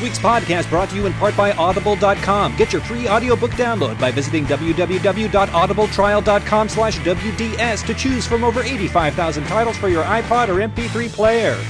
This week's podcast brought to you in part by Audible.com. Get your free audiobook download by visiting www.audibletrial.com slash WDS to choose from over 85,000 titles for your iPod or MP3 player.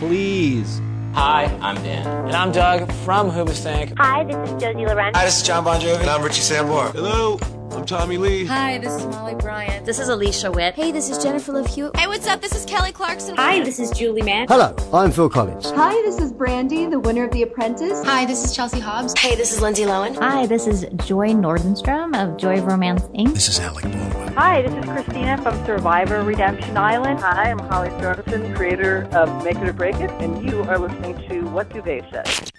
Please. Hi, I'm Dan. And I'm Doug from Hoobastank. Hi, this is Josie Loren. Hi, this is John Bon Jovi. And I'm Richie Sambora. Hello, I'm Tommy Lee. Hi, this is Molly Bryant. This is Alicia Witt. Hey, this is Jennifer Love Hewitt. Hey, what's up? This is Kelly Clarkson. Hi, this is Julie Mann. Hello, I'm Phil Collins. Hi, this is Brandy, the winner of The Apprentice. Hi, this is Chelsea Hobbs. Hey, this is Lindsay Lohan. Hi, this is Joy Nordenstrom of Joy Romance Inc. This is Alec Baldwin. Hi, this is Christina from Survivor Redemption Island. Hi, I'm Holly Sorensen, creator of Make It or Break It, and you are listening to What Duvet Said.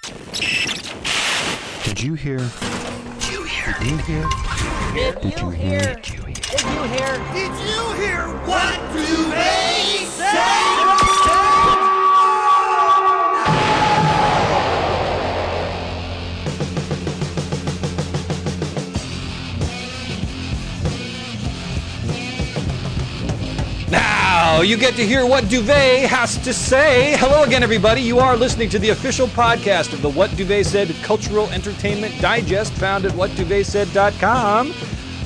Did you hear? Did you hear? Did you hear? Did you hear? Did you hear? Did you hear? Did you hear? What Duvet Said? Now you get to hear what Duvet has to say. Hello again, everybody. You are listening to the official podcast of the What Duvet Said Cultural Entertainment Digest, found at whatduvetsaid.com.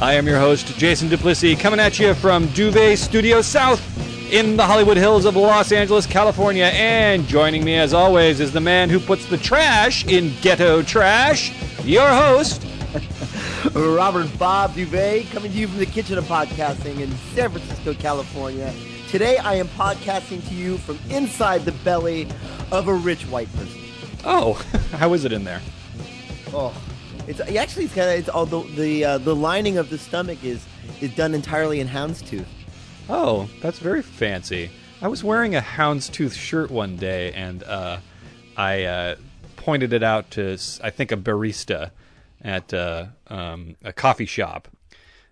I am your host, Jason Duplessis, coming at you from Duvet Studio South in the Hollywood Hills of Los Angeles, California. And joining me, as always, is the man who puts the trash in ghetto trash, your host, Robert Bob Duvet, coming to you from the kitchen of podcasting in San Francisco, California. Today I am podcasting to you from inside the belly of a rich white person. Oh, how is it in there? Oh, it's actually it's kind of it's all the the uh, the lining of the stomach is is done entirely in houndstooth. Oh, that's very fancy. I was wearing a houndstooth shirt one day, and uh, I uh, pointed it out to I think a barista at uh, um, a coffee shop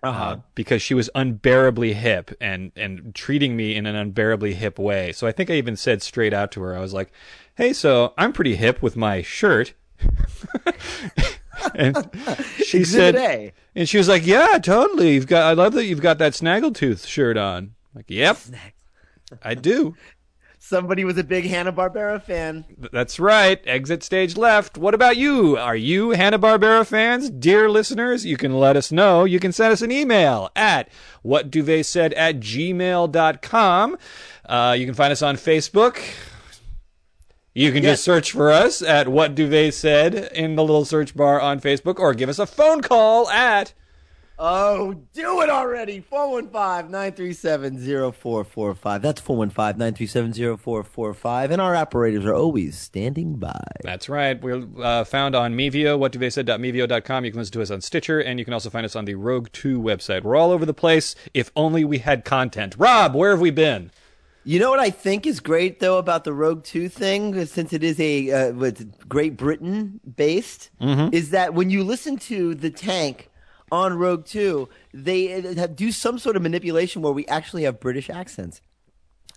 uh-huh. because she was unbearably hip and and treating me in an unbearably hip way. So I think I even said straight out to her, I was like, "Hey, so I'm pretty hip with my shirt." and she Exhibit said, A. and she was like, "Yeah, totally. You've got. I love that you've got that snaggletooth shirt on." I'm like, yep, I do. Somebody was a big Hanna Barbera fan. That's right. Exit stage left. What about you? Are you Hanna Barbera fans, dear listeners? You can let us know. You can send us an email at whatduvetsaid at gmail.com. Uh, you can find us on Facebook. You can Yes. just search for us at What Duvet Said in the little search bar on Facebook, or give us a phone call at Oh, do it already. 415-937-0445. That's 415-937-0445. And our operators are always standing by. That's right. We're uh, found on Mevio, whatduvetsaid.mevio.com. You can listen to us on Stitcher, and you can also find us on the Rogue 2 website. We're all over the place. If only we had content. Rob, where have we been? You know what I think is great though about the Rogue Two thing, since it is a uh, Great Britain based, Mm-hmm. is that when you listen to the tank on Rogue Two, they uh, do some sort of manipulation where we actually have British accents.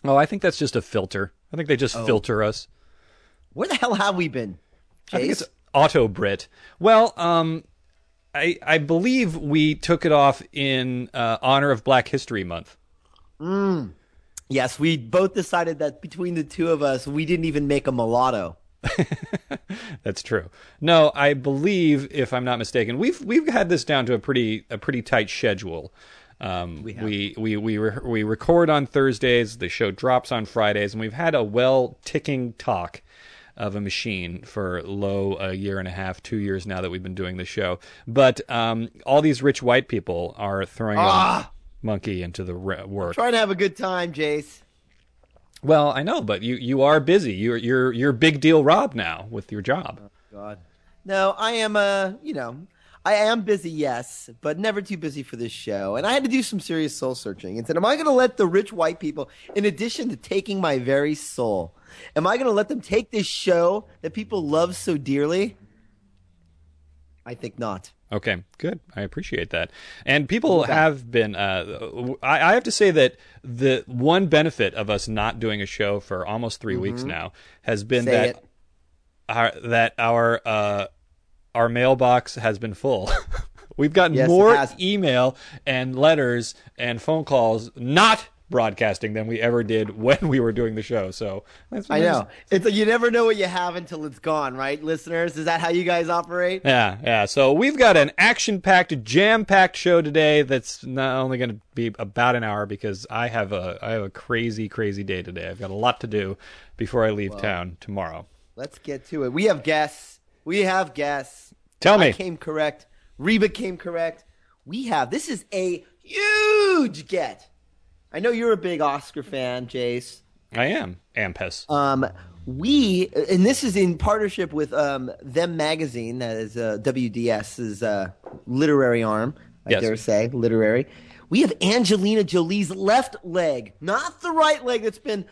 Oh, I think that's just a filter. I think they just Oh. filter us. Where the hell have we been? I think it's auto Brit. Well, um, I I believe we took it off in uh, honor of Black History Month. Yes, we both decided that between the two of us, we didn't even make a mulatto. That's true. No, I believe, if I'm not mistaken, we've we've had this down to a pretty a pretty tight schedule. Um, we we we we, re- we record on Thursdays. The show drops on Fridays, and we've had a well ticking talk of a machine for low a year and a half, two years now that we've been doing the show. But um, all these rich white people are throwing Ah! a monkey into the re- work. Trying to have a good time, Jace. Well, I know, but you you are busy. You're you're you're big deal Rob now with your job. God. No, I am uh, you know, I am busy, yes, but never too busy for this show. And I had to do some serious soul searching and said, Am I gonna let the rich white people, in addition to taking my very soul, am I gonna let them take this show that people love so dearly? I think not. Okay, good. I appreciate that. And people have been. Uh, I, I have to say that the one benefit of us not doing a show for almost 3 weeks now has been Say that it. our that our uh, our mailbox has been full. We've gotten Yes, more email and letters and phone calls, not broadcasting than we ever did when we were doing the show. So that's I know. It's like you never know what you have until it's gone, right, listeners? Is that how you guys operate? Yeah, yeah. So we've got an action-packed, jam-packed show today. That's not only going to be about an hour because I have a I have a crazy, crazy day today. I've got a lot to do before I leave town tomorrow. Let's get to it. We have guests. We have guests. Tell me. I came correct. Reba came correct. We have. This is a huge get. I know you're a big Oscar fan, Jace. I am Ampes. Um, we and this is in partnership with um, them magazine that is uh, WDS's uh, literary arm. I Yes. dare say literary. We have Angelina Jolie's left leg, not the right leg that's been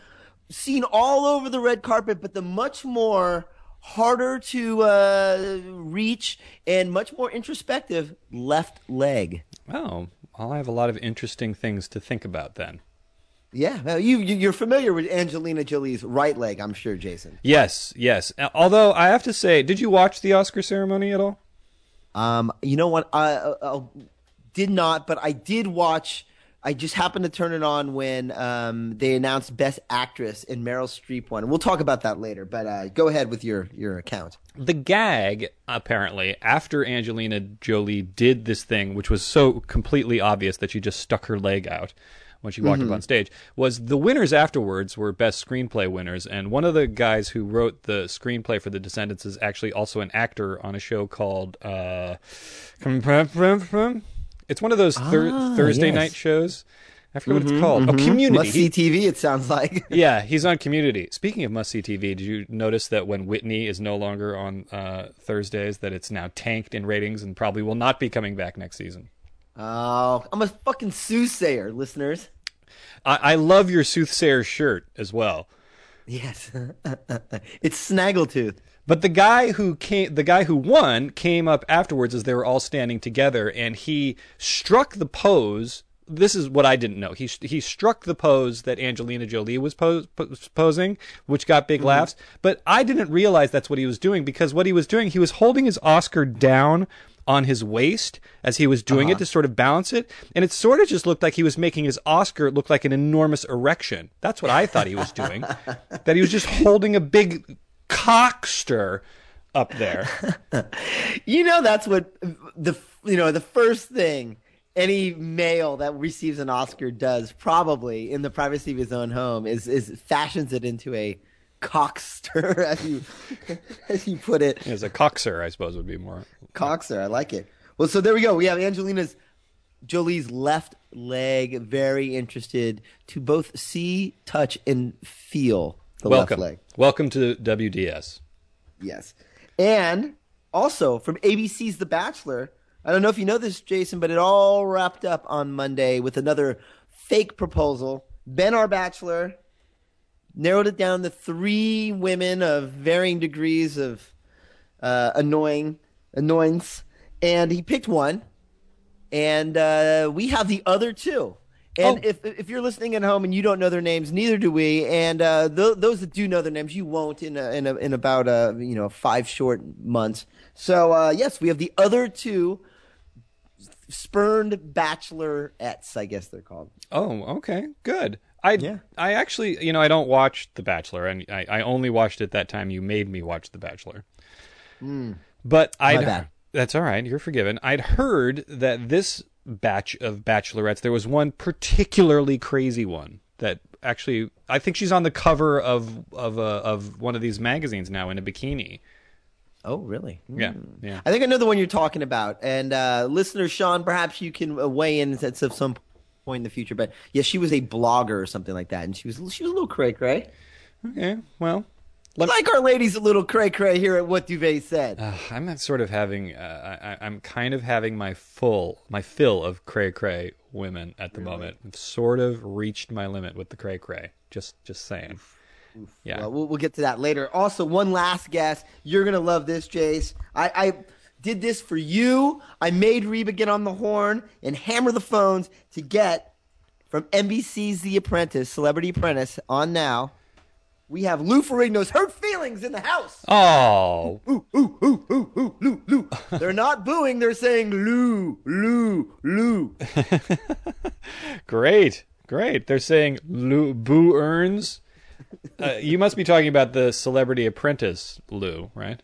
seen all over the red carpet, but the much more harder to uh, reach and much more introspective left leg. Oh, well, I have a lot of interesting things to think about then. Yeah, well, you you- you're familiar with Angelina Jolie's right leg, I'm sure, Jason. Yes, yes. Uh, Although I have to say, did you watch the Oscar ceremony at all? Um, you know what? I, I, I did not, but I did watch. I just happened to turn it on when um, they announced Best Actress and Meryl Streep won. We'll talk about that later. But uh, go ahead with your your account. the gag apparently after Angelina Jolie did this thing which was so completely obvious that she just stuck her leg out when she walked up on stage was the winners afterwards were best screenplay winners and one of the guys who wrote the screenplay for the descendants is actually also an actor on a show called uh it's one of those thir- Ah, Thursday yes. night shows I forget what it's called. Oh, Community. Must see TV. It sounds like. Yeah, he's on Community. Speaking of must see TV, did you notice that when Whitney is no longer on uh, Thursdays, that it's now tanked in ratings and probably will not be coming back next season? Oh, I'm a fucking soothsayer, listeners. I, I love your soothsayer shirt as well. Yes, it's Snaggletooth. But the guy who came, the guy who won, came up afterwards as they were all standing together, and he struck the pose. This is what I didn't know. He he struck the pose that Angelina Jolie was pose, posing, which got big mm-hmm. laughs. But I didn't realize that's what he was doing because what he was doing, he was holding his Oscar down on his waist as he was doing it uh-huh. to sort of balance it, and it sort of just looked like he was making his Oscar look like an enormous erection. That's what I thought he was doing. that he was just holding a big cockster up there. You know that's what the you know the first thing any male that receives an Oscar does probably in the privacy of his own home is is fashions it into a cockster as you as you put it. As a coxer, I suppose would be more. Coxer, I like it. Well, so there we go. We have Angelina's Jolie's left leg. Very interested to both see, touch, and feel the Welcome, left leg. welcome to WDS. Yes. And also from ABC's The Bachelor. I don't know if you know this, Jason, but it all wrapped up on Monday with another fake proposal. Ben, our bachelor, narrowed it down to three women of varying degrees of uh, annoying annoyance, and he picked one, and uh, we have the other two. And Oh. if if you're listening at home and you don't know their names, neither do we. And uh, th- those that do know their names, you won't in a, in a, in about uh, you know five short months. So uh, yes, we have the other two spurned bachelorettes, I guess they're called. Oh, okay, good. I Yeah. I actually, you know, I don't watch The Bachelor, and I, I only watched it that time you made me watch The Bachelor. But I that's all right. You're forgiven. I'd heard that this batch of bachelorettes, there was one particularly crazy one that actually, I think she's on the cover of of uh, of one of these magazines now in a bikini. Oh, really? Yeah, yeah. I think I know the one you're talking about. And uh, listener Sean, perhaps you can uh, weigh in at some some point in the future. But yeah, she was a blogger or something like that, and she was she was a little cray cray. Okay, well, Like our ladies, a little cray cray here at What Duvet said. Uh, I'm sort of having. Uh, I, I'm kind of having my full, my fill of cray cray women at the moment. I've sort of reached my limit with the cray cray. Just, just saying. Yeah. Well, well, we'll get to that later. Also, one last guess. You're gonna love this, Jace. I, I did this for you. I made Reba get on the horn and hammer the phones to get from NBC's The Apprentice, Celebrity Apprentice, on now. We have Lou Ferrigno's Hurt Feelings in the house. oh, Ooh, ooh, ooh, ooh, ooh, Lou, Lou. They're not booing. They're saying Lou, Lou, Lou. great, Great. They're saying Lou, Boo earns. Uh, you must be talking about the Celebrity Apprentice Lou, right?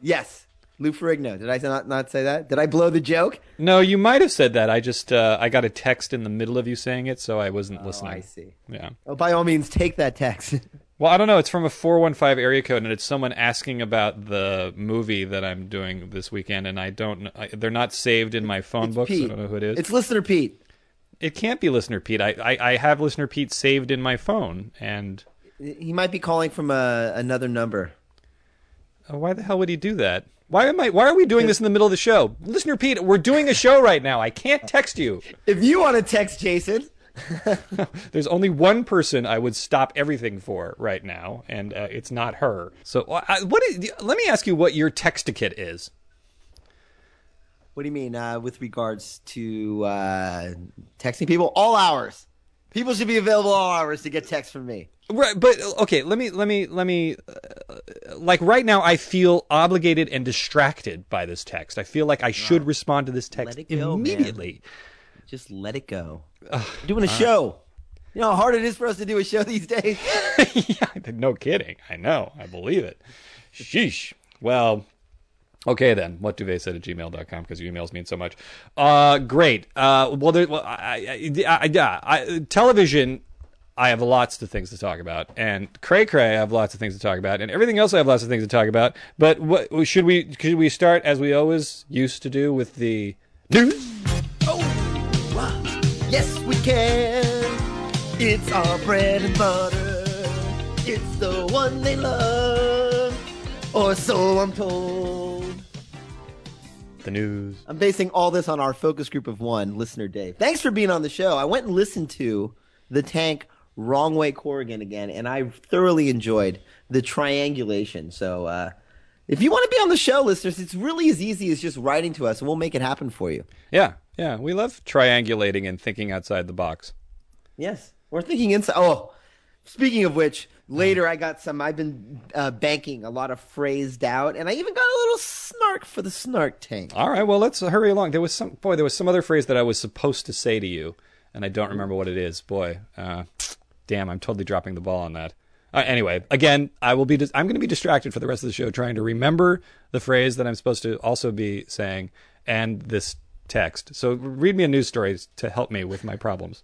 Yes, Lou Ferrigno. Did I not not say that? Did I blow the joke? No, you might have said that. I just uh, I got a text in the middle of you saying it, so I wasn't listening. Oh, I see. Yeah. Oh, by all means, take that text. Well, I don't know. It's from a 415 area code, and it's someone asking about the movie that I'm doing this weekend, and I don't. kn- I, they're not saved in my phone book, so I don't know who it is. It's listener Pete. it can't be listener Pete. I, I I have listener Pete saved in my phone, and He might be calling from a, another number. uh, why the hell would he do that? Why am I? Why are we doing this in the middle of the show, listener Pete? We're doing a show right now. I can't text you. If you want to text Jason, There's only one person I would stop everything for right now, and uh, it's not her. So, uh, I, what? Is, let me ask you what your textiquette is. what do you mean uh, with regards to uh, texting people? All hours. People should be available all hours to get text from me. Right, but okay, let me let me let me uh, like right now I feel obligated and distracted by this text. I feel like I should respond to this text it go, man. Just let it go. We're doing a show. You know how hard it is for us to do a show these days? yeah, no kidding. I know. I believe it. Sheesh. Well, okay then. What duvet said at gmail.com because your emails mean so much. Uh, great. Uh, well, there, well I, I, I, yeah, I, television. I have lots of things to talk about, and cray cray. I have lots of things to talk about, and everything else I have lots of things to talk about. But what should we? Should we start as we always used to do with the news? Yes, we can. It's our bread and butter. It's the one they love. Or so I'm told. The news. I'm basing all this on our focus group of one, listener Dave. Thanks for being on the show. I went and listened to The Tank Wrong Way Corrigan again, and I thoroughly enjoyed the triangulation. So, uh, if you want to be on the show, listeners, it's really as easy as just writing to us, and we'll make it happen for you. Yeah, yeah. We love triangulating and thinking outside the box. Yes. We're thinking inside. Oh, speaking of which, later I got some. I've been uh, banking a lot of phrased out, and I even got a little snark for the snark tank. All right, well, let's hurry along. There was some boy. There was some other phrase that I was supposed to say to you, and I don't remember what it is. Boy, uh, damn, I'm totally dropping the ball on that. Uh, anyway, again, I will be. Dis- I'm going to be distracted for the rest of the show trying to remember the phrase that I'm supposed to also be saying and this text. So read me a news story to help me with my problems.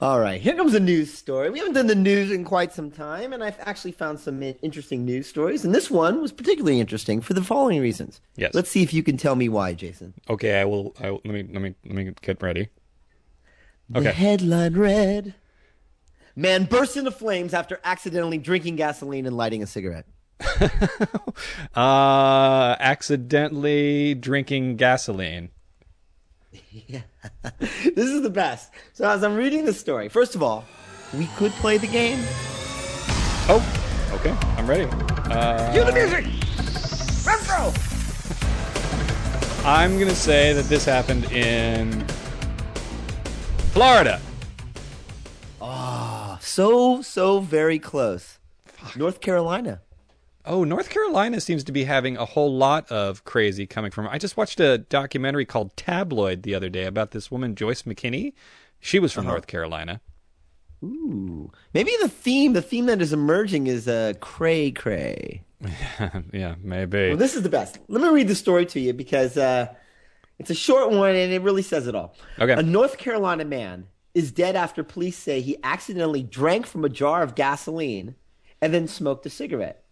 All right, here comes a news story. We haven't done the news in quite some time, and I've actually found some interesting news stories. And this one was particularly interesting for the following reasons. Yes. Let's see if you can tell me why, Jason. Okay, I will. I will let me let me let me get ready. The Okay. headline read Man bursts into flames after accidentally drinking gasoline and lighting a cigarette. Uh, accidentally drinking gasoline. Yeah. This is the best. So, as I'm reading the story, first of all, we could play the game. Oh, okay, I'm ready. Uh, Cue the music! Retro! I'm gonna say that this happened in Florida. Oh so, so very close. North Carolina. Oh, North Carolina seems to be having a whole lot of crazy coming from. I just watched a documentary called Tabloid the other day about this woman Joyce McKinney. She was from North Carolina. Ooh. Maybe the theme, the theme that is emerging is uh, cray cray. yeah, maybe. Well, this is the best. Let me read the story to you because uh, it's a short one and it really says it all. Okay. A North Carolina man is dead after police say he accidentally drank from a jar of gasoline and then smoked a cigarette.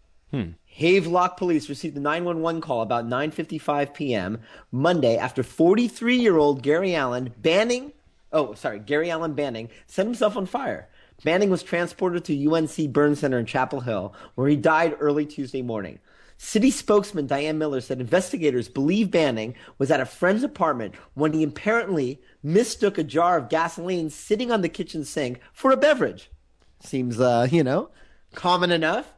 Havelock police received a 911 call about 9:55 p.m. Monday after 43-year-old Gary Allen Banning, oh sorry, Gary Allen Banning set himself on fire. Banning was transported to UNC Burn Center in Chapel Hill, where he died early Tuesday morning. City spokesman Diane Miller said investigators believe Banning was at a friend's apartment when he apparently mistook a jar of gasoline sitting on the kitchen sink for a beverage. Seems, uh, you know, common enough.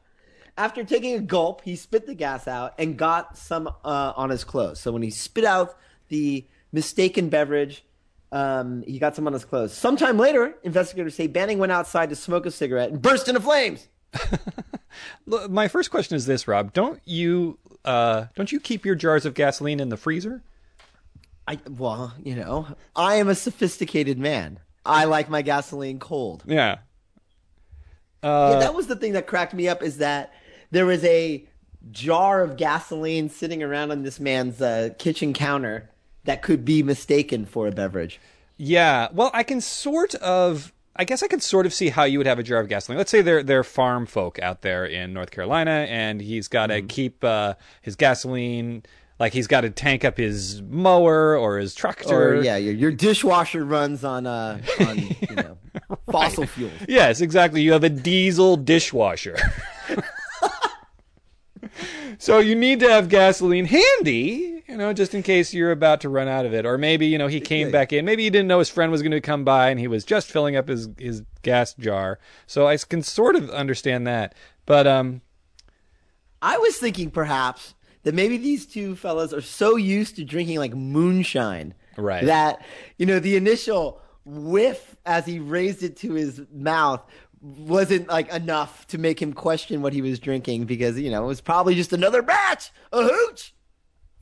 After taking a gulp, he spit the gas out and got some uh, on his clothes. So when he spit out the mistaken beverage, um, he got some on his clothes. Sometime later, investigators say Banning went outside to smoke a cigarette and burst into flames. My first question is this, Rob. Don't you uh, don't you keep your jars of gasoline in the freezer? I well, you know, I am a sophisticated man. I like my gasoline cold. Yeah. yeah, Uh, that was the thing that cracked me up is that there was a jar of gasoline sitting around on this man's uh, kitchen counter that could be mistaken for a beverage. Yeah. Well, I can sort of. I guess I can sort of see how you would have a jar of gasoline. Let's say they're they're farm folk out there in North Carolina, and he's got to keep uh, his gasoline. Like he's got to tank up his mower or his tractor. Or yeah, your, your dishwasher runs on uh on you know fossil fuels. Yes, exactly. You have a diesel dishwasher. so you need to have gasoline handy, you know, just in case you're about to run out of it. Or maybe, you know, he came back in. Maybe he didn't know his friend was going to come by and he was just filling up his, his gas jar. So I can sort of understand that. But, um, I was thinking perhaps that maybe these two fellas are so used to drinking like moonshine Right. that you know the initial whiff as he raised it to his mouth wasn't like enough to make him question what he was drinking because you know it was probably just another batch a hooch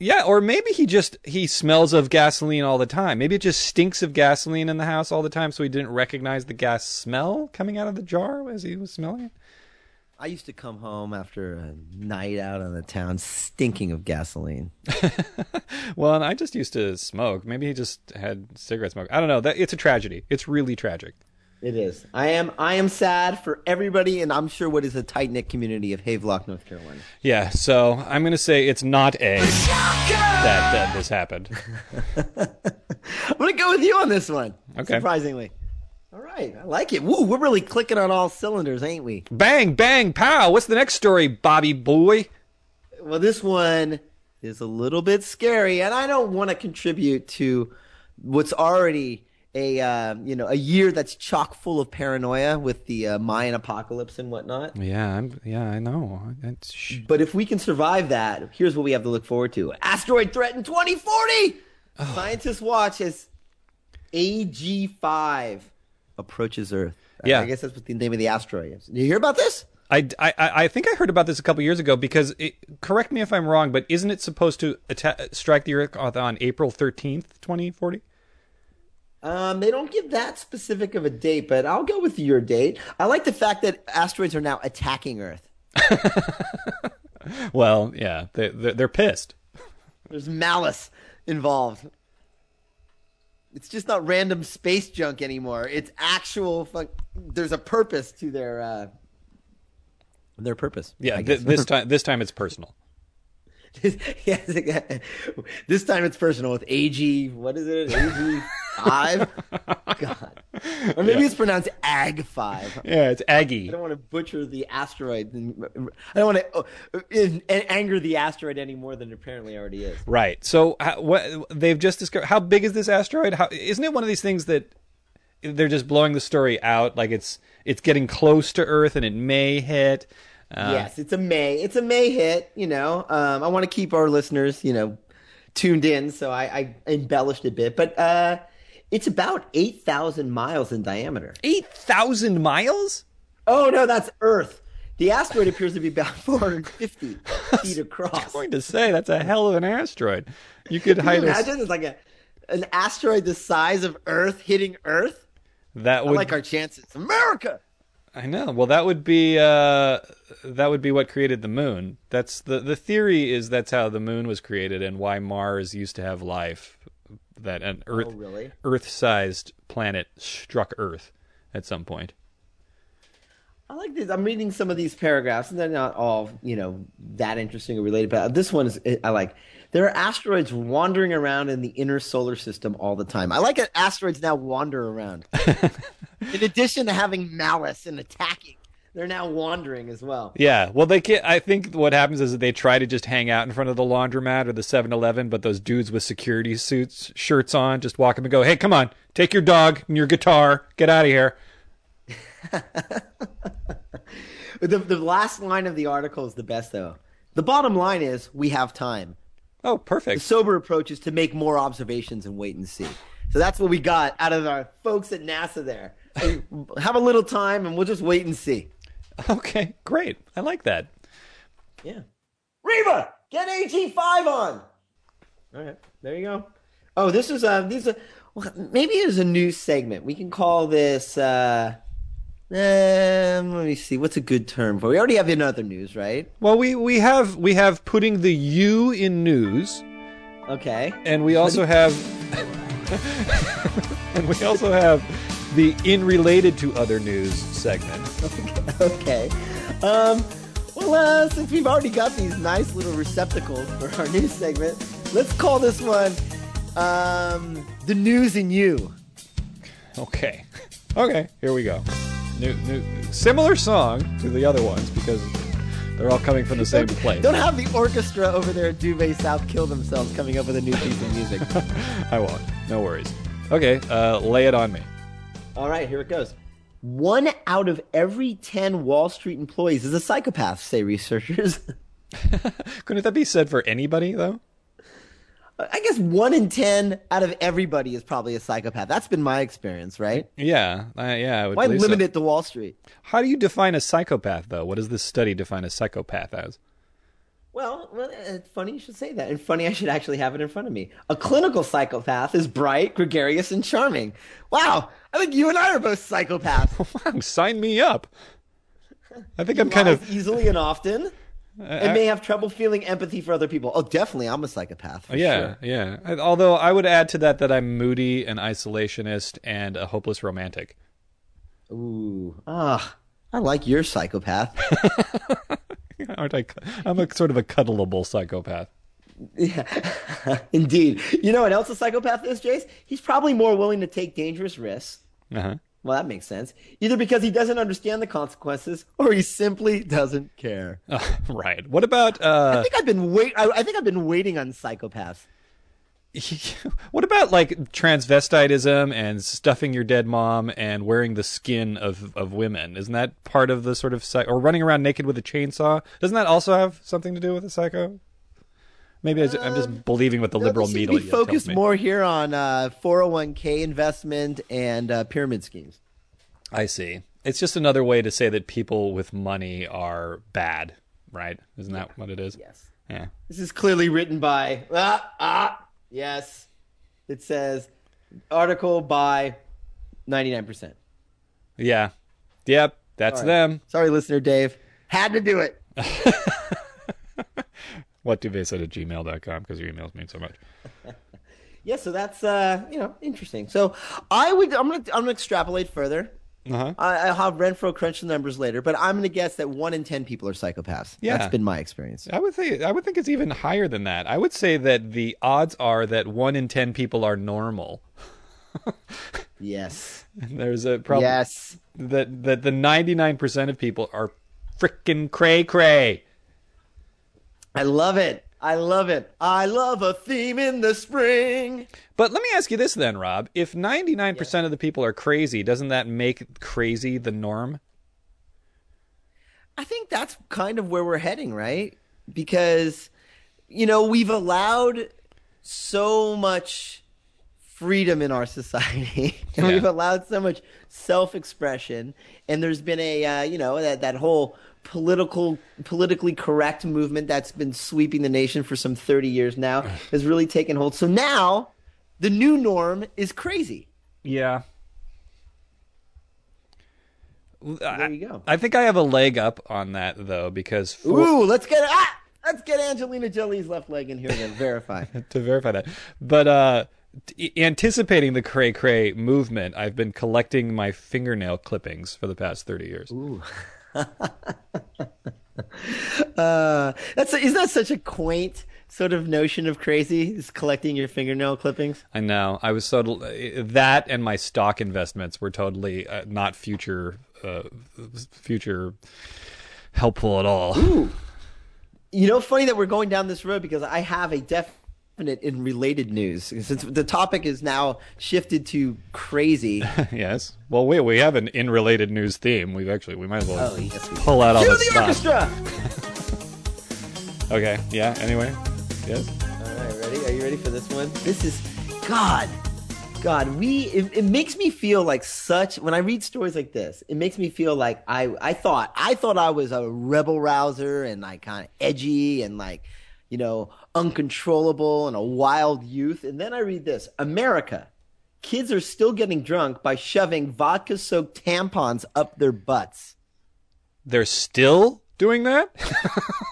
yeah, or maybe he just, he smells of gasoline all the time. Maybe it just stinks of gasoline in the house all the time. So he didn't recognize the gas smell coming out of the jar as he was smelling it. I used to come home after a night out on the town stinking of gasoline. Well, and I just used to smoke. Maybe he just had cigarette smoke. I don't know. That it's a tragedy. It's really tragic. It is. I am. I am sad for everybody, and I'm sure what is a tight knit community of Havelock, North Carolina. Yeah. So I'm gonna say it's not a that that this happened. I'm gonna go with you on this one. Okay. Surprisingly. All right, I like it. Woo, we're really clicking on all cylinders, ain't we? Bang bang pow. What's the next story, Bobby boy? Well, this one is a little bit scary, and I don't want to contribute to what's already a uh, you know a year that's chock full of paranoia with the uh, Mayan apocalypse and whatnot. Yeah. I'm. Yeah. I know. Sh- But if we can survive that, here's what we have to look forward to: asteroid threat in 2040. Scientists watch as AG5 approaches Earth. Yeah. I guess that's what the name of the asteroid is. Did you hear about this? I, I, I think I heard about this a couple years ago because it, correct me if I'm wrong, but isn't it supposed to atta- strike the Earth on April 13th, 2040? Um, they don't give that specific of a date, but I'll go with your date. I like the fact that asteroids are now attacking Earth. Well, yeah, they, they're, they're pissed. There's malice involved. It's just not random space junk anymore. It's actual. Fuck, there's a purpose to their uh, their purpose. Yeah, th- this time this time it's personal. yes, this time it's personal with AG. What is it? AG five. God, or maybe Yeah. it's pronounced Ag five. Yeah, it's Aggie. I don't want to butcher the asteroid. I don't want to uh, in- anger the asteroid any more than it apparently already is. Right. So how, what they've just discovered? How big is this asteroid? How isn't it one of these things that they're just blowing the story out? Like it's it's getting close to Earth and it may hit. Uh, yes, it's a May. It's a May hit. You know, um, I want to keep our listeners, you know, tuned in, so I, I embellished a bit, but uh, it's about eight thousand miles in diameter. Eight thousand miles? Oh no, that's Earth. The asteroid appears to be about 450 feet across. I'm going to say that's a hell of an asteroid. You could Can hide us. imagine it's like a an asteroid the size of Earth hitting Earth? That I would like our chances. America. I know. Well, that would be uh, that would be what created the moon. That's the the theory is that's how the moon was created and why Mars used to have life. That an Earth Oh, really? Earth-sized planet struck Earth at some point. I like this. I'm reading some of these paragraphs, and they're not all, you know, that interesting or related. But this one is, I like. There are asteroids wandering around in the inner solar system all the time. I like that asteroids now wander around. in addition to having malice and attacking, they're now wandering as well. Yeah. Well, they can I think what happens is that they try to just hang out in front of the laundromat or the 7-Eleven, but those dudes with security suits, shirts on, just walk up and go, "Hey, come on, take your dog and your guitar, get out of here." The, the last line of the article is the best, though. The bottom line is we have time. Oh, perfect. The sober approach is to make more observations and wait and see. So that's what we got out of our folks at NASA there. Have a little time and we'll just wait and see. Okay, great. I like that. Yeah. Reba, get AG5 on. All right, there you go. Oh, this is uh, these are well, maybe there's a new segment. We can call this. Uh, um, let me see. What's a good term for? We already have another news, right? Well, we we have we have putting the U in news, Okay. and we also have and we also have the in related to other news segment. Okay. Um, well, uh, since we've already got these nice little receptacles for our news segment, let's call this one um, the news in you. Okay. Okay, here we go. New, new, similar song to the other ones because they're all coming from the same place. Don't have the orchestra over there at Duvet South kill themselves coming up with a new piece of music. I won't. No worries. Okay, uh, lay it on me. All right, here it goes. One out of every 10 Wall Street employees is a psychopath, say researchers. Couldn't that be said for anybody though? I guess one in 10 out of everybody is probably a psychopath. That's been my experience, right? Yeah, uh, yeah. I would Why limit so. it to Wall Street? How do you define a psychopath though? What does this study define a psychopath as? Well, well, it's funny you should say that. And funny I should actually have it in front of me. A clinical psychopath is bright, gregarious, and charming. Wow, I think you and I are both psychopaths. Wow, sign me up. I think I'm kind of easily and often, and may have trouble feeling empathy for other people. Oh, definitely, I'm a psychopath. for yeah, sure. yeah. I- Although I would add to that that I'm moody, an isolationist, and a hopeless romantic. Ooh, ah, I like your psychopath. Aren't I? I'm a sort of a cuddleable psychopath. yeah, indeed. You know what else a psychopath is, Jace? He's probably more willing to take dangerous risks. Uh-huh. Well, that makes sense. Either because he doesn't understand the consequences, or he simply doesn't care. right. What about I uh? think I've been wait. I, I think I've been waiting on psychopaths. what about like transvestitism and stuffing your dead mom and wearing the skin of of women? Isn't that part of the sort of psy- or running around naked with a chainsaw? Doesn't that also have something to do with a psycho? Maybe I am just believing what the liberal we seem media to be focused tells me. more here on uh, 401k investment and uh, pyramid schemes. I see. It's just another way to say that people with money are bad, right? Isn't that what it is? Yes. Yeah. This is clearly written by ah ah yes. It says article by 99%. Yeah. Yep. That's right. them. Sorry, listener Dave. Had to do it. What do they said at gmail.com because your emails mean so much. Yeah, so that's uh, you know interesting. So I would I'm gonna I'm gonna extrapolate further. Uh-huh. I, I'll have Renfro crunch the numbers later, but I'm gonna guess that one in ten people are psychopaths. Yeah. that's been my experience. I would say I would think it's even higher than that. I would say that the odds are that one in ten people are normal. Yes, There's a problem yes. that that the ninety nine percent of people are freaking cray cray. I love it. I love it. I love a theme in the spring. But let me ask you this then, Rob. If ninety nine percent of the people are crazy, doesn't that make crazy the norm? I think that's kind of where we're heading, right? Because, you know, we've allowed so much freedom in our society, and Yeah. we've allowed so much self-expression, and there's been a, uh, you know, that that whole political, politically correct movement that's been sweeping the nation for some 30 years now has really taken hold. So now, the new norm is crazy. Yeah. There you go. I think I have a leg up on that though, because for, Ooh, let's get ah, let's get Angelina Jolie's left leg in here to verify. to verify that. But uh, anticipating the cray cray movement, I've been collecting my fingernail clippings for the past thirty years. Uh, that's isn't that such a quaint sort of notion of crazy? Is collecting your fingernail clippings? I know. I was so that and my stock investments were totally uh, not future uh, future helpful at all. You know, funny that we're going down this road because I have a definite in related news. Since the topic is now shifted to crazy. yes. Well, we we have an in related news theme. We've actually we might as well Oh, yes, we pull out all the the stuff. orchestra. Okay. Yeah. Anyway. Yes. All right, ready? Are you ready for this one? This is God. God, we it, it makes me feel like such when I read stories like this, it makes me feel like I I thought I thought I was a rebel rouser and like kind of edgy and like you know uncontrollable and a wild youth and then I read this America kids are still getting drunk by shoving vodka soaked tampons up their butts. They're still doing that?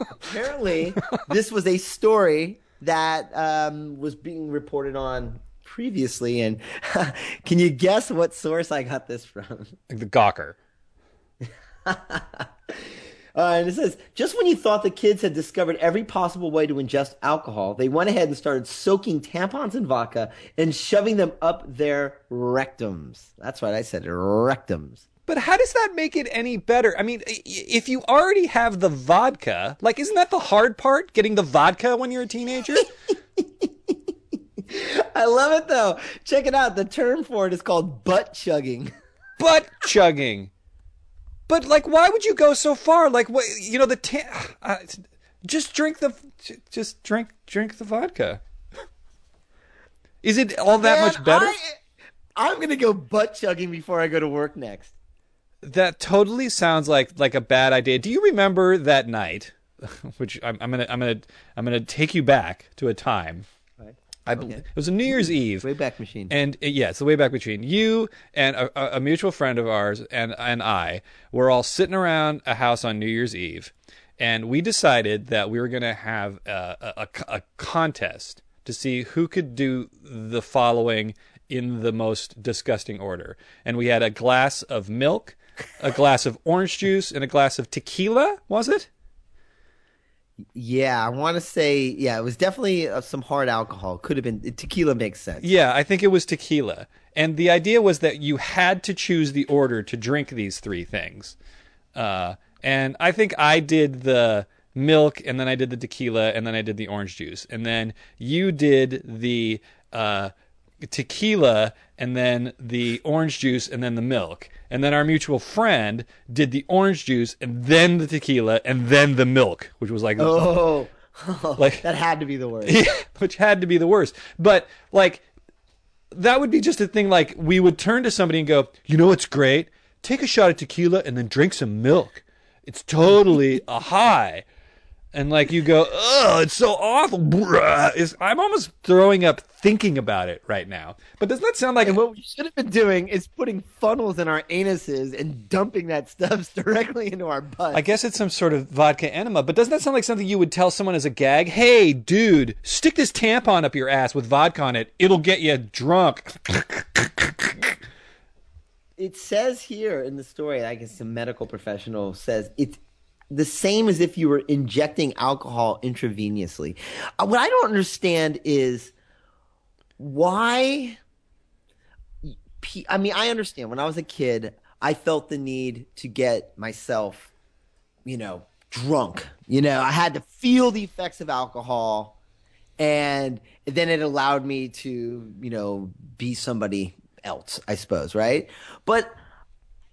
Apparently, this was a story that um, was being reported on previously. And can you guess what source I got this from? The Gawker. Uh, and it says, just when you thought the kids had discovered every possible way to ingest alcohol, they went ahead and started soaking tampons in vodka and shoving them up their rectums. That's right, I said rectums. But how does that make it any better? I mean, if you already have the vodka, like, isn't that the hard part? Getting the vodka when you're a teenager? I love it though. Check it out. The term for it is called butt chugging. Butt chugging. But like, why would you go so far? Like, what you know, the ta- uh, just drink the just drink drink the vodka. Is it all that Man, much better? I, I'm gonna go butt chugging before I go to work next. That totally sounds like like a bad idea. Do you remember that night? Which I'm, I'm gonna I'm gonna I'm gonna take you back to a time. I believe it was a New Year's Eve. Wayback Machine. And uh, yeah, it's the Wayback Machine. You and a, a mutual friend of ours and and I were all sitting around a house on New Year's Eve, and we decided that we were going to have a, a, a contest to see who could do the following in the most disgusting order. And we had a glass of milk, a glass of orange juice, and a glass of tequila. Was it? Yeah, I want to say, yeah, it was definitely uh, some hard alcohol. Could have been tequila makes sense. Yeah, I think it was tequila. And the idea was that you had to choose the order to drink these three things. Uh, and I think I did the milk, and then I did the tequila, and then I did the orange juice. And then you did the uh, tequila, and then the orange juice, and then the milk. And then our mutual friend did the orange juice, and then the tequila, and then the milk, which was like oh, like that had to be the worst. Yeah, which had to be the worst. But like that would be just a thing like we would turn to somebody and go, "You know what's great? Take a shot of tequila and then drink some milk. It's totally a high." And like you go, "Oh, it's so awful." It's, I'm almost throwing up thinking about it right now. But doesn't that sound like and what we should have been doing is putting funnels in our anuses and dumping that stuff directly into our butts. I guess it's some sort of vodka enema, but doesn't that sound like something you would tell someone as a gag? Hey, dude, stick this tampon up your ass with vodka on it. It'll get you drunk. it says here in the story, I guess a medical professional says it's the same as if you were injecting alcohol intravenously. Uh, what I don't understand is why. I mean, I understand. When I was a kid, I felt the need to get myself, you know, drunk. You know, I had to feel the effects of alcohol, and then it allowed me to, you know, be somebody else, I suppose, right? But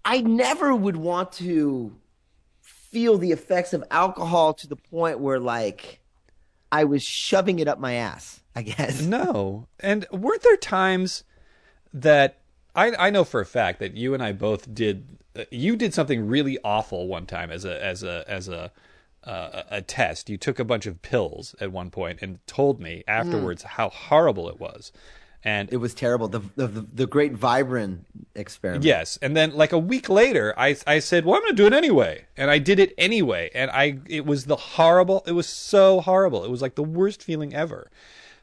I never would want to feel the effects of alcohol to the point where like I was shoving it up my ass, I guess. No. And weren't there times that I I know for a fact that you and I both did uh, you did something really awful one time as a as a as a uh, a test. You took a bunch of pills at one point and told me afterwards mm. how horrible it was and it was terrible. The the, the great Vivarin experiment. Yes, and then like a week later, I I said, "Well, I'm going to do it anyway," and I did it anyway, and I it was the horrible. It was so horrible. It was like the worst feeling ever.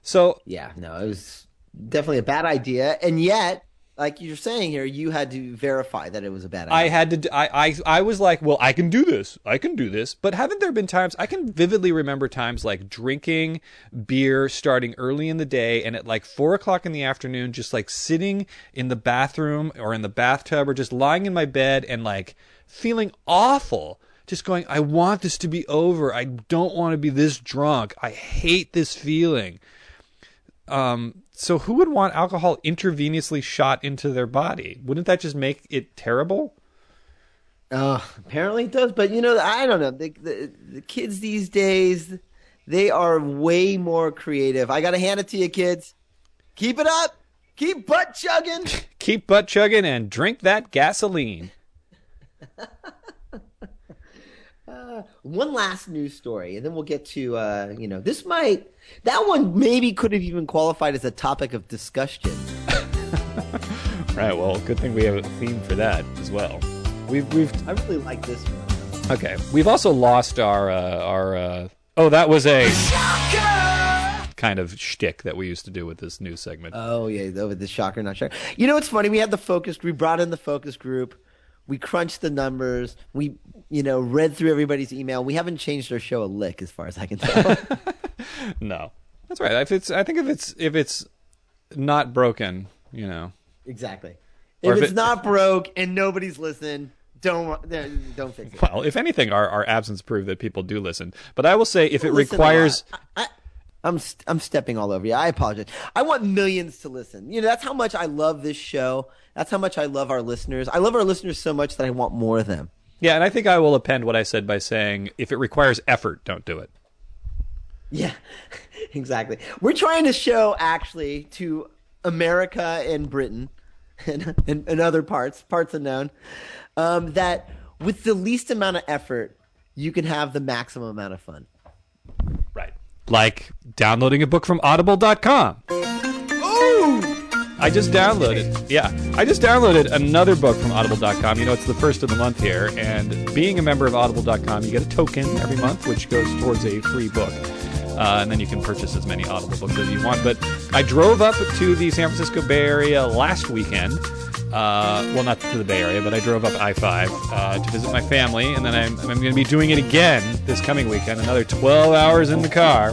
So yeah, no, it was definitely a bad idea, and yet like you're saying here, you had to verify that it was a bad idea. I had to. I, I I was like, well, I can do this. I can do this. But haven't there been times? I can vividly remember times like drinking beer starting early in the day and at like four o'clock in the afternoon, just like sitting in the bathroom or in the bathtub or just lying in my bed and like feeling awful. Just going, I want this to be over. I don't want to be this drunk. I hate this feeling. Um, so who would want alcohol intravenously shot into their body? Wouldn't that just make it terrible? Uh, apparently it does, but you know, I don't know. The, the, the kids these days, they are way more creative. I got to hand it to you, kids. Keep it up. Keep butt chugging. Keep butt chugging and drink that gasoline. uh, one last news story, and then we'll get to, uh, you know, this might that one maybe could have even qualified as a topic of discussion. right. Well, good thing we have a theme for that as well. We've we've I really like this one. okay. We've also lost our uh, our. Uh, oh, that was a kind of shtick that we used to do with this news segment. Oh yeah, over the shocker, not shocker. You know what's funny? We had the focus. We brought in the focus group. We crunched the numbers. We, you know, read through everybody's email. We haven't changed our show a lick, as far as I can tell. no, that's right. If it's, I think if it's if it's not broken, you know. exactly. If if it's it- not broke and nobody's listening, don't don't fix it. Well, if anything, our, our absence proved that people do listen. But I will say, if it requires. I, I, I'm st- I'm stepping all over you. I apologize. I want millions to listen. You know, that's how much I love this show. That's how much I love our listeners. I love our listeners so much that I want more of them. yeah, and I think I will append what I said by saying, if it requires effort, don't do it. Yeah, exactly. We're trying to show actually to America and Britain and, and, and other parts, parts unknown, um, that with the least amount of effort, you can have the maximum amount of fun. Like downloading a book from audible.com. I just downloaded. Yeah, I just downloaded another book from audible.com. You know, it's the first of the month here, and being a member of audible.com, you get a token every month, which goes towards a free book. Uh, and then you can purchase as many Audible books as you want. But I drove up to the San Francisco Bay Area last weekend. Uh, well, not to the Bay Area, but I drove up I 5 uh, to visit my family, and then I'm, I'm going to be doing it again this coming weekend, another 12 hours in the car.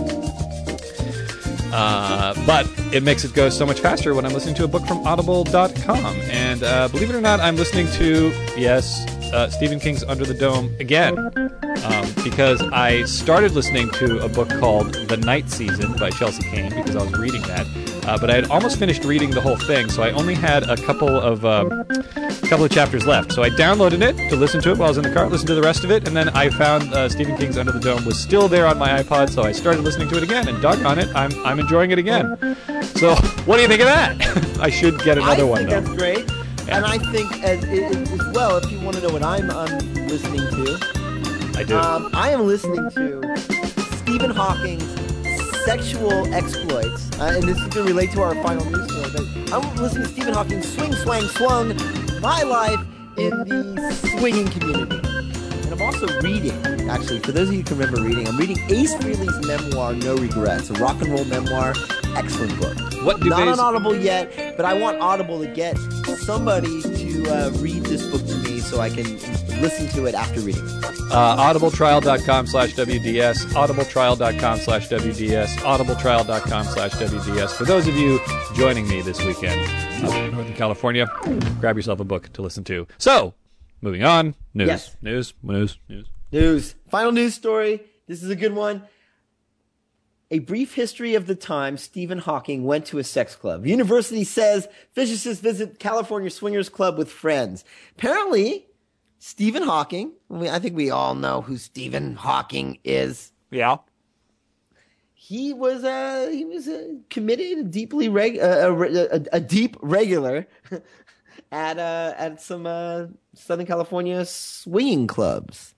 Uh, but it makes it go so much faster when I'm listening to a book from audible.com. And uh, believe it or not, I'm listening to, yes, uh, Stephen King's Under the Dome again. Um, because I started listening to a book called The Night Season by Chelsea Cain because I was reading that. Uh, but I had almost finished reading the whole thing, so I only had a couple of um, couple of chapters left. So I downloaded it to listen to it while I was in the car, listened to the rest of it, and then I found uh, Stephen King's Under the Dome was still there on my iPod, so I started listening to it again, and doggone it, I'm I'm enjoying it again. So what do you think of that? I should get another I one think though. that's great. And I think as, as as well, if you want to know what I'm, I'm listening to, I do. um, I am listening to Stephen Hawking's sexual exploits. Uh, and this is going to relate to our final news story. But I'm listening to Stephen Hawking Swing, Swang, Swung, My Life in the Swinging Community. I'm also reading, actually, for those of you who can remember reading, I'm reading Ace Frehley's memoir, No Regrets, a rock and roll memoir. Excellent book. What do Not on Audible yet, but I want Audible to get somebody to uh, read this book to me so I can listen to it after reading. Uh, audibletrial.com slash WDS, audibletrial.com slash WDS, audibletrial.com slash WDS. For those of you joining me this weekend up in Northern California, grab yourself a book to listen to. So, moving on. News. Yes. News. News. News. News. Final news story. This is a good one. A brief history of the time Stephen Hawking went to a sex club. University says physicists visit California Swingers Club with friends. Apparently, Stephen Hawking, I think we all know who Stephen Hawking is. Yeah. He was a he was a committed, deeply reg, uh, a, a, a deep regular at uh, at some uh, Southern California swinging clubs.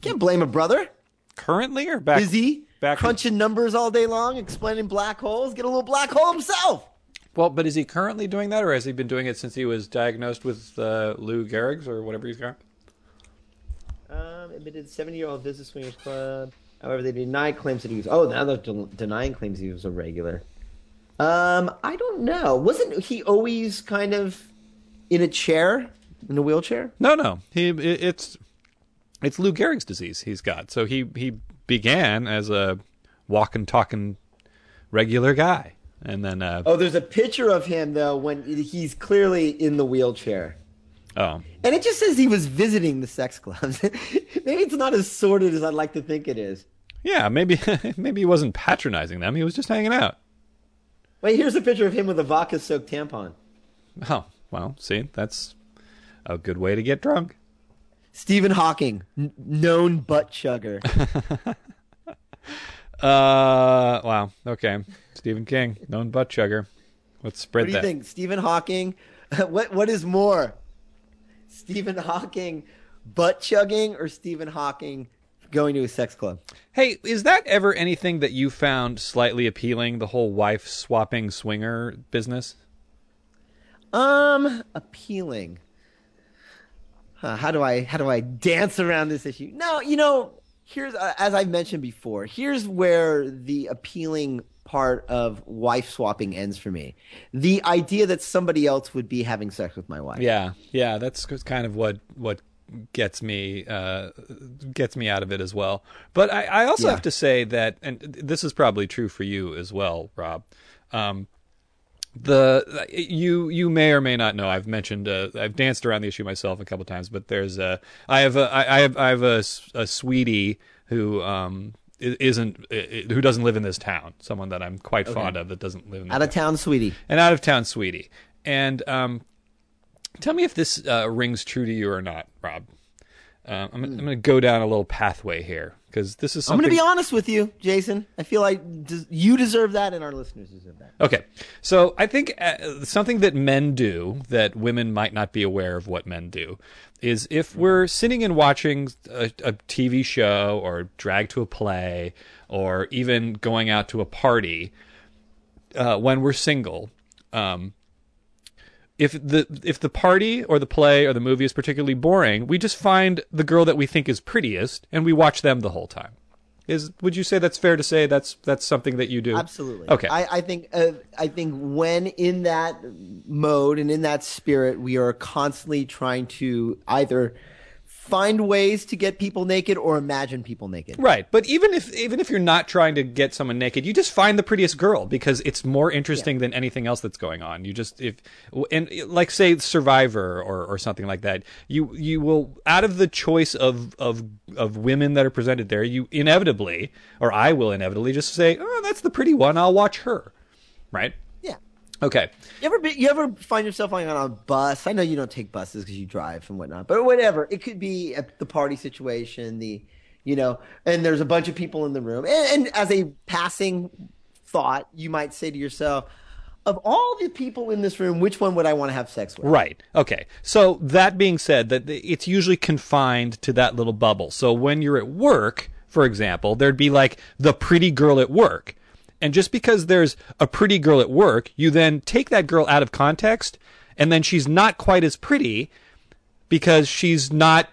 Can't blame a brother. Currently or back? Busy, back- crunching numbers all day long, explaining black holes. Get a little black hole himself. Well, but is he currently doing that, or has he been doing it since he was diagnosed with uh, Lou Gehrig's or whatever he's got? Um, admitted seventy-year-old visit swingers club. However, they denied claims that he was. Oh, now they're den- denying claims he was a regular. Um, I don't know. Wasn't he always kind of in a chair, in a wheelchair? No, no. He it's it's Lou Gehrig's disease he's got. So he he began as a walking, talking, regular guy, and then uh, Oh, there's a picture of him though when he's clearly in the wheelchair. oh, And it just says he was visiting the sex clubs. Maybe it's not as sordid as I'd like to think it is. yeah, maybe maybe he wasn't patronizing them. He was just hanging out. Wait, here's a picture of him with a vodka soaked tampon. Oh, well, see, that's a good way to get drunk. Stephen Hawking, n- known butt chugger. Uh, wow. Okay, Stephen King, known butt chugger. Let's spread What do you think, Stephen Hawking? what what is more, Stephen Hawking butt chugging or Stephen Hawking going to a sex club? Hey, is that ever anything that you found slightly appealing? The whole wife swapping swinger business. Um, appealing. Huh, how do I how do I dance around this issue? No, you know, here's uh, as I've mentioned before. Here's where the appealing part of wife swapping ends for me. The idea that somebody else would be having sex with my wife. Yeah, yeah, that's kind of what what gets me uh, gets me out of it as well. But I, I also Yeah. have to say that, and this is probably true for you as well, Rob. Um, the you you may or may not know I've mentioned uh, I've danced around the issue myself a couple times, but there's a I have a I have I have a, a sweetie who um isn't who doesn't live in this town. Someone that I'm quite fond of that doesn't live in Out of town, sweetie. an out of town sweetie. And um, tell me if this uh, rings true to you or not, Rob. Uh, I'm, I'm going to go down a little pathway here because this is I'm going to be honest with you, Jason. I feel like des- you deserve that, and our listeners deserve that. Okay, so I think uh, something that men do that women might not be aware of what men do is if we're sitting and watching a, a TV show or drag to a play or even going out to a party uh, when we're single. Um, if the if the party or the play or the movie is particularly boring, we just find the girl that we think is prettiest and we watch them the whole time. Is would you say that's fair to say that's that's something that you do? Absolutely. Okay. I, I think uh, I think when in that mode and in that spirit, we are constantly trying to either find ways to get people naked or imagine people naked. Right, but even if even if you're not trying to get someone naked, you just find the prettiest girl because it's more interesting than anything else that's going on. You just if and like say Survivor or, or something like that, you you will out of the choice of of of women that are presented there, you inevitably or I will inevitably just say, oh, that's the pretty one. I'll watch her. Right. Okay. You ever be, you ever find yourself like on a bus? I know you don't take buses because you drive and whatnot, but whatever. It could be at the party situation, the you know, and there's a bunch of people in the room, and, and as a passing thought, you might say to yourself, "Of all the people in this room, which one would I want to have sex with?" Right. Okay. So that being said, that it's usually confined to that little bubble. So when you're at work, for example, there'd be like the pretty girl at work. And just because there's a pretty girl at work, you then take that girl out of context and then she's not quite as pretty because she's not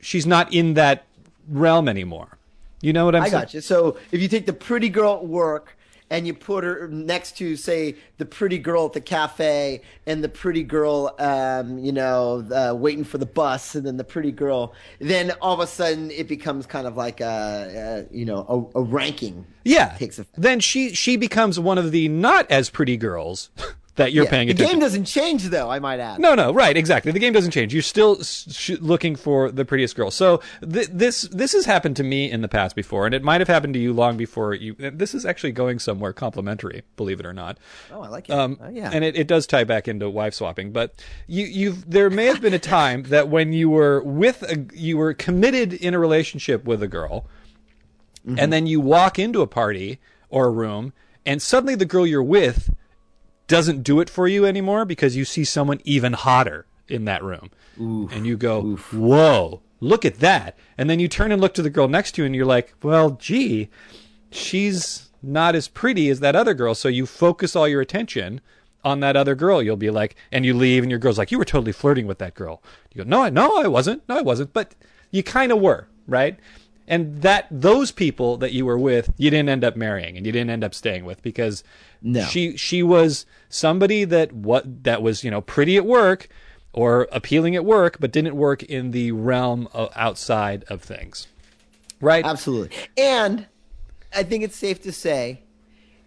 she's not in that realm anymore. You know what I'm I saying? I got you. So if you take the pretty girl at work and you put her next to, say, the pretty girl at the cafe and the pretty girl, um, you know, uh, waiting for the bus, and then the pretty girl, then all of a sudden it becomes kind of like a, a you know, a, a ranking. Yeah. Then she she becomes one of the not as pretty girls that you're Yeah. paying the game doesn't change, though. I might add. No, no, right, exactly. The game doesn't change. You're still sh- looking for the prettiest girl. So th- this this has happened to me in the past before, and it might have happened to you long before you. This is actually going somewhere complimentary, believe it or not. Oh, I like it. Um, Oh, yeah. and it, it does tie back into wife swapping. But you, you've there may have been a time that when you were with a, you were committed in a relationship with a girl, Mm-hmm. and then you walk into a party or a room, and suddenly the girl you're with doesn't do it for you anymore because you see someone even hotter in that room, and you go, "Whoa, look at that!" And then you turn and look to the girl next to you, and you're like, "Well, gee." she's not as pretty as that other girl. So you focus all your attention on that other girl. You'll be like, and you leave, and your girl's like, you were totally flirting with that girl. You go, no, I no, I wasn't. No, I wasn't. But you kind of were, right? And that those people that you were with, you didn't end up marrying, and you didn't end up staying with because No. she she was somebody that what that was you know pretty at work or appealing at work, but didn't work in the realm of outside of things, right? Absolutely. And I think it's safe to say,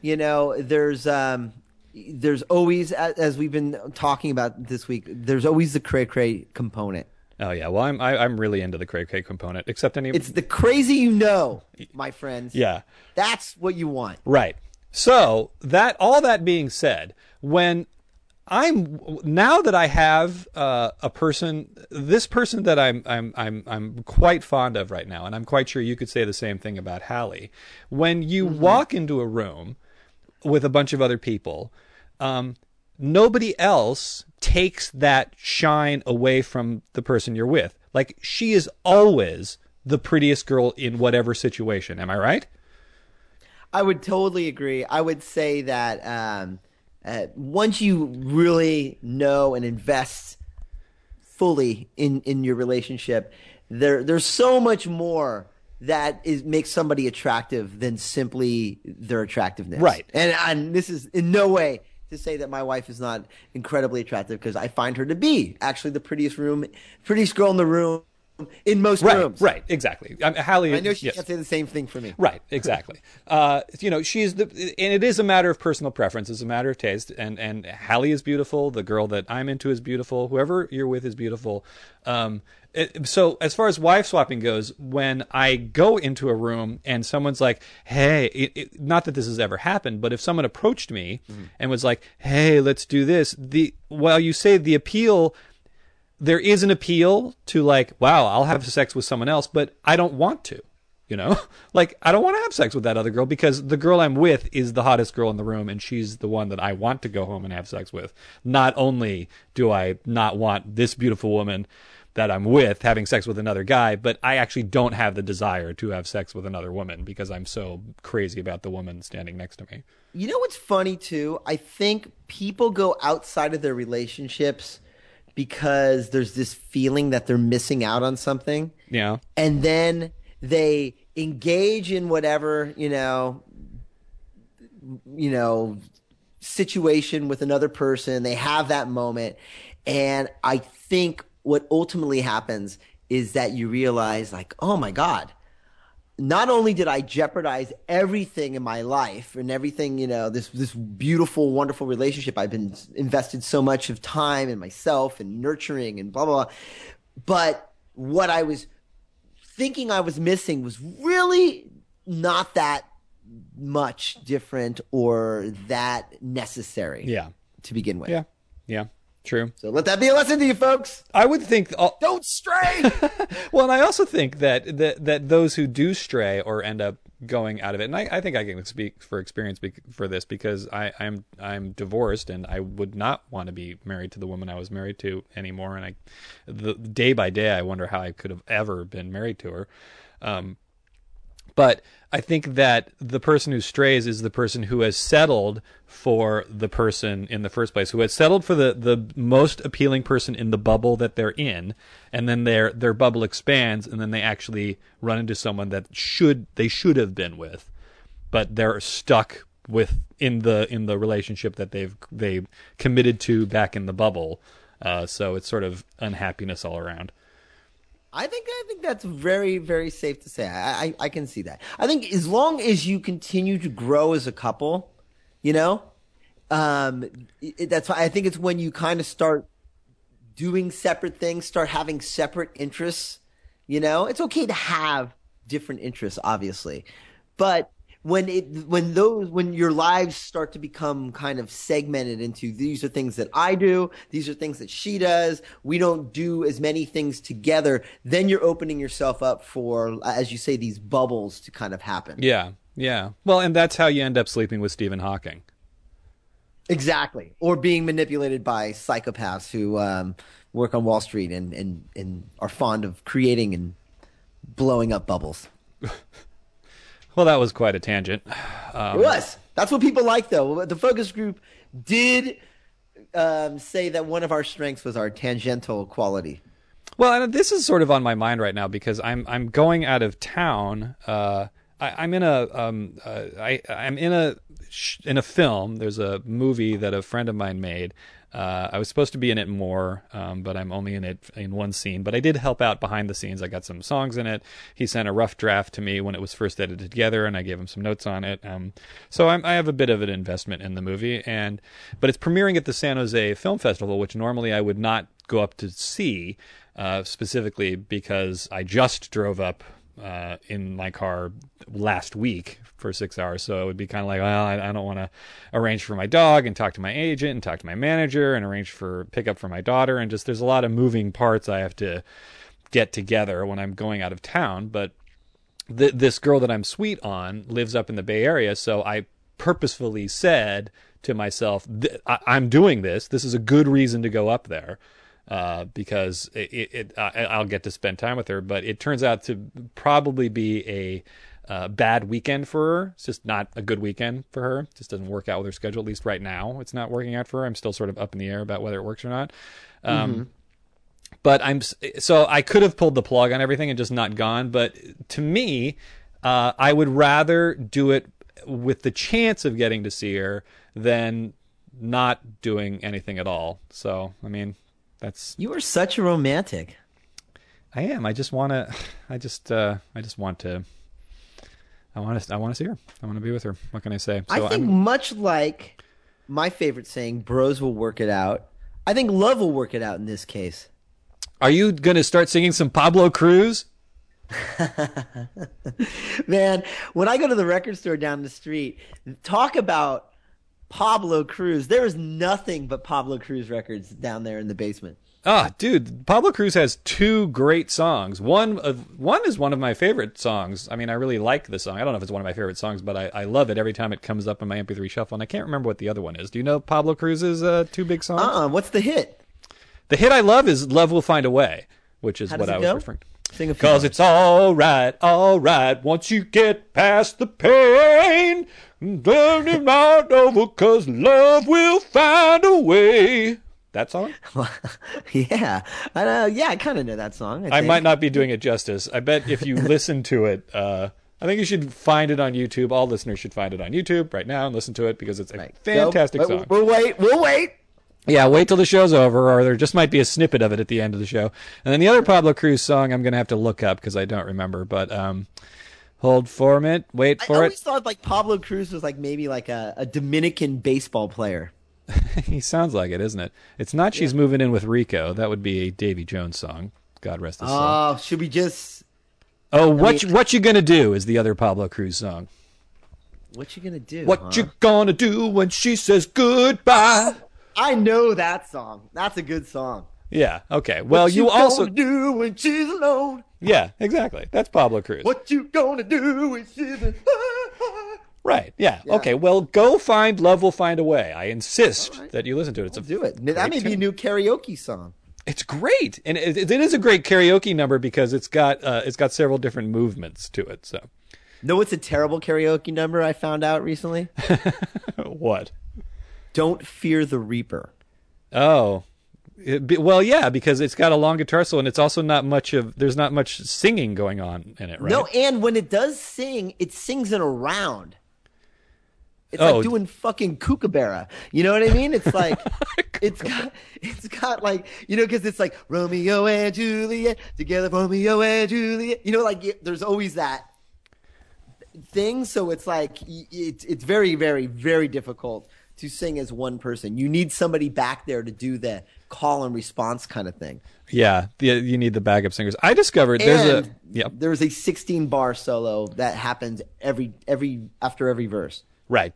you know, there's um, there's always, as we've been talking about this week, there's always the cray cray component. Oh yeah, well I'm I, I'm really into the crave cake component, except any It's the crazy you know, my friends. yeah That's what you want. right. So that all that being said, when I'm now that I have uh, a person, this person that I'm I'm I'm I'm quite fond of right now, and I'm quite sure you could say the same thing about Hallie. When you walk into a room with a bunch of other people, um, nobody else takes that shine away from the person you're with. Like she is always the prettiest girl in whatever situation. Am I right? I would totally agree. I would say that um, uh, once you really know and invest fully in in your relationship, there there's so much more that is makes somebody attractive than simply their attractiveness. Right. And and this is in no way to say that my wife is not incredibly attractive because I find her to be actually the prettiest room, prettiest girl in the room in most right, rooms. Right, exactly. Um, Hallie, I know she yes. can't say the same thing for me. Right, exactly. uh, you know, she's the, and it is a matter of personal preference. It's a matter of taste. And and Hallie is beautiful. The girl that I'm into is beautiful. Whoever you're with is beautiful. Um, it, so as far as wife swapping goes, when I go into a room and someone's like, "Hey," it, it, not that this has ever happened, but if someone approached me and was like, "Hey, let's do this," the while you say the appeal there is an appeal to like, wow, I'll have sex with someone else, but I don't want to. You know, like I don't want to have sex with that other girl because the girl I'm with is the hottest girl in the room and she's the one that I want to go home and have sex with. Not only do I not want this beautiful woman that I'm with having sex with another guy, but I actually don't have the desire to have sex with another woman because I'm so crazy about the woman standing next to me. You know what's funny too? I think people go outside of their relationships because there's this feeling that they're missing out on something. Yeah. And then they engage in whatever, you know, you know, situation with another person. They have that moment. And I think what ultimately happens is that you realize like, oh my God, not only did I jeopardize everything in my life and everything, you know, this this beautiful, wonderful relationship I've been invested so much of time in myself and nurturing and blah blah, blah. but what I was thinking I was missing was really not that much different or that necessary. Yeah. To begin with. Yeah. Yeah. True. So let that be a lesson to you folks. I would think don't stray. well, and I also think that, that that those who do stray or end up going out of it, and I, I think I can speak for experience be, for this because I, I'm I'm divorced and I would not want to be married to the woman I was married to anymore, and I, the day by day, I wonder how I could have ever been married to her. Um, but I think that the person who strays is the person who has settled for the person in the first place, who has settled for the, the most appealing person in the bubble that they're in, and then their their bubble expands, and then they actually run into someone that should they should have been with, but they're stuck with in the in the relationship that they've they committed to back in the bubble. Uh, so it's sort of unhappiness all around. I think I think that's very very safe to say. I, I, I can see that. I think as long as you continue to grow as a couple, you know, um, it, that's why I think it's when you kind of start doing separate things, start having separate interests. You know, it's okay to have different interests, obviously, but when it when those when your lives start to become kind of segmented into these are things that I do, these are things that she does, we don't do as many things together, then you're opening yourself up for as you say these bubbles to kind of happen. Yeah. Yeah. Well, and that's how you end up sleeping with Stephen Hawking. Exactly. Or being manipulated by psychopaths who um, work on Wall Street and, and, and are fond of creating and blowing up bubbles. Well, that was quite a tangent. Um, it was. That's what people like, though. The focus group did um, say that one of our strengths was our tangential quality. Well, and this is sort of on my mind right now because I'm I'm going out of town. Uh, I, am in a um, uh, I I'm in a in a film. There's a movie that a friend of mine made. Uh, I was supposed to be in it more, um, but I'm only in it in one scene. But I did help out behind the scenes. I got some songs in it. He sent a rough draft to me when it was first edited together, and I gave him some notes on it. Um, so I'm, i have a bit of an investment in the movie, and but it's premiering at the San Jose Film Festival, which normally I would not go up to see, uh, specifically because I just drove up uh, in my car last week for six hours. So it would be kind of like, well, I, I don't want to arrange for my dog and talk to my agent and talk to my manager and arrange for pickup for my daughter. And just there's a lot of moving parts I have to get together when I'm going out of town. But th- this girl that I'm sweet on lives up in the Bay Area. So I purposefully said to myself, I- I'm doing this. This is a good reason to go up there uh, because it, it, it, I'll get to spend time with her. But it turns out to probably be a uh, bad weekend for her. It's just not a good weekend for her. It just doesn't work out with her schedule. At least right now, it's not working out for her. I'm still sort of up in the air about whether it works or not. Um, But I'm so I could have pulled the plug on everything and just not gone. But to me, uh, I would rather do it with the chance of getting to see her than not doing anything at all. So I mean, that's You are such a romantic. I am. I just want to. I just. Uh, I just want to. I want to. I want to see her. I want to be with her. What can I say? I think I'm- much like my favorite saying, "Bros will work it out." I think love will work it out in this case. Are you going to start singing some Pablo Cruise? Man, when I go to the record store down the street, talk about Pablo Cruise. There is nothing but Pablo Cruise records down there in the basement. Ah, dude, Pablo Cruise has two great songs. One of one is one of my favorite songs. I mean, I really like the song. I don't know if it's one of my favorite songs, but I, I love it every time it comes up in my MP3 shuffle. And I can't remember what the other one is. Do you know Pablo Cruise's uh, two big songs? Uh-uh, what's the hit? The hit I love is "Love Will Find a Way," which is what I was go? referring. to. Sing a few Cause it's all right, all right. Once you get past the pain, then it's not over. Cause love will find a way. That song? yeah, I know. Yeah, I kind of know that song. I, I might not be doing it justice. I bet if you listen to it, uh, I think you should find it on YouTube. All listeners should find it on YouTube right now and listen to it because it's a Right. fantastic song. We'll wait. We'll wait. Yeah, wait till the show's over, or there just might be a snippet of it at the end of the show. And then the other Pablo Cruise song, I'm going to have to look up because I don't remember. But um, hold for minute, wait I always it. thought like Pablo Cruise was like maybe like a, a Dominican baseball player. he sounds like it, isn't it? It's not "She's Moving In with Rico." That would be a Davy Jones song. God rest his soul. Oh, should we just? oh, what mean- you, what you gonna do is the other Pablo Cruise song. What you gonna do? What huh? you gonna do when she says goodbye? I know that song. That's a good song. Yeah. Okay. Well, What you, gonna also do when she's alone? yeah, exactly. That's Pablo Cruise. What you gonna do when she's alone? Right. Yeah. Okay. Well, go find "Love Will Find a Way." I insist that you listen to it. It's a Do it. That may be a new karaoke song. It's great, and it, it is a great karaoke number because it's got uh, it's got several different movements to it. So, No, it's a terrible karaoke number I found out recently. what? Don't fear the Reaper. Oh, be- well, yeah, because it's got a long guitar solo, and it's also not much of there's not much singing going on in it, right? No, and when it does sing, it sings in a round. It's Oh. like doing fucking kookaburra. You know what I mean? It's like it's got it's got like you know because it's like Romeo and Juliet together, Romeo and Juliet. You know, like y- there's always that thing. So it's like it's it's very very very difficult to sing as one person. You need somebody back there to do the call and response kind of thing. Yeah, the, you need the backup singers. I discovered there's a And there's a 16 bar solo that happens every every after every verse. Right.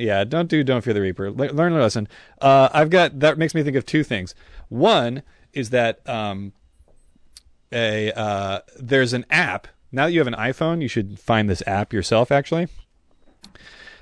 Yeah, don't do Don't Fear the Reaper. Learn a lesson. Uh, I've got that makes me think of two things. One is that um, a uh, there's an app. Now that you have an iPhone, you should find this app yourself actually.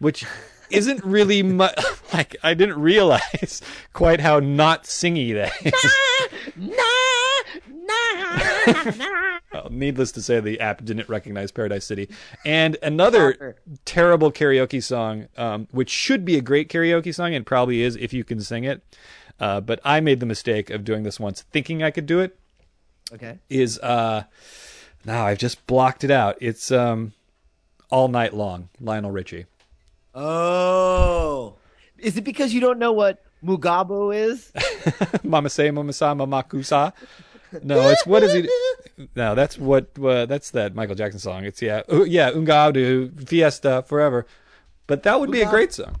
which isn't really much. Like I didn't realize quite how not singy that is. Nah, nah, Well, needless to say, the app didn't recognize Paradise City. And another terrible karaoke song, um, which should be a great karaoke song and probably is if you can sing it. Uh, but I made the mistake of doing this once, thinking I could do it. Okay. Is uh, now I've just blocked it out. It's um, all night long, Lionel Richie. Oh. Is it because you don't know what Mugabo is? Mama say, Mama sa, Mama kusa. No, it's what is he? No, that's what. Uh, that's that Michael Jackson song. It's yeah, uh, yeah, Ungaudu Fiesta Forever. But that would be a great song.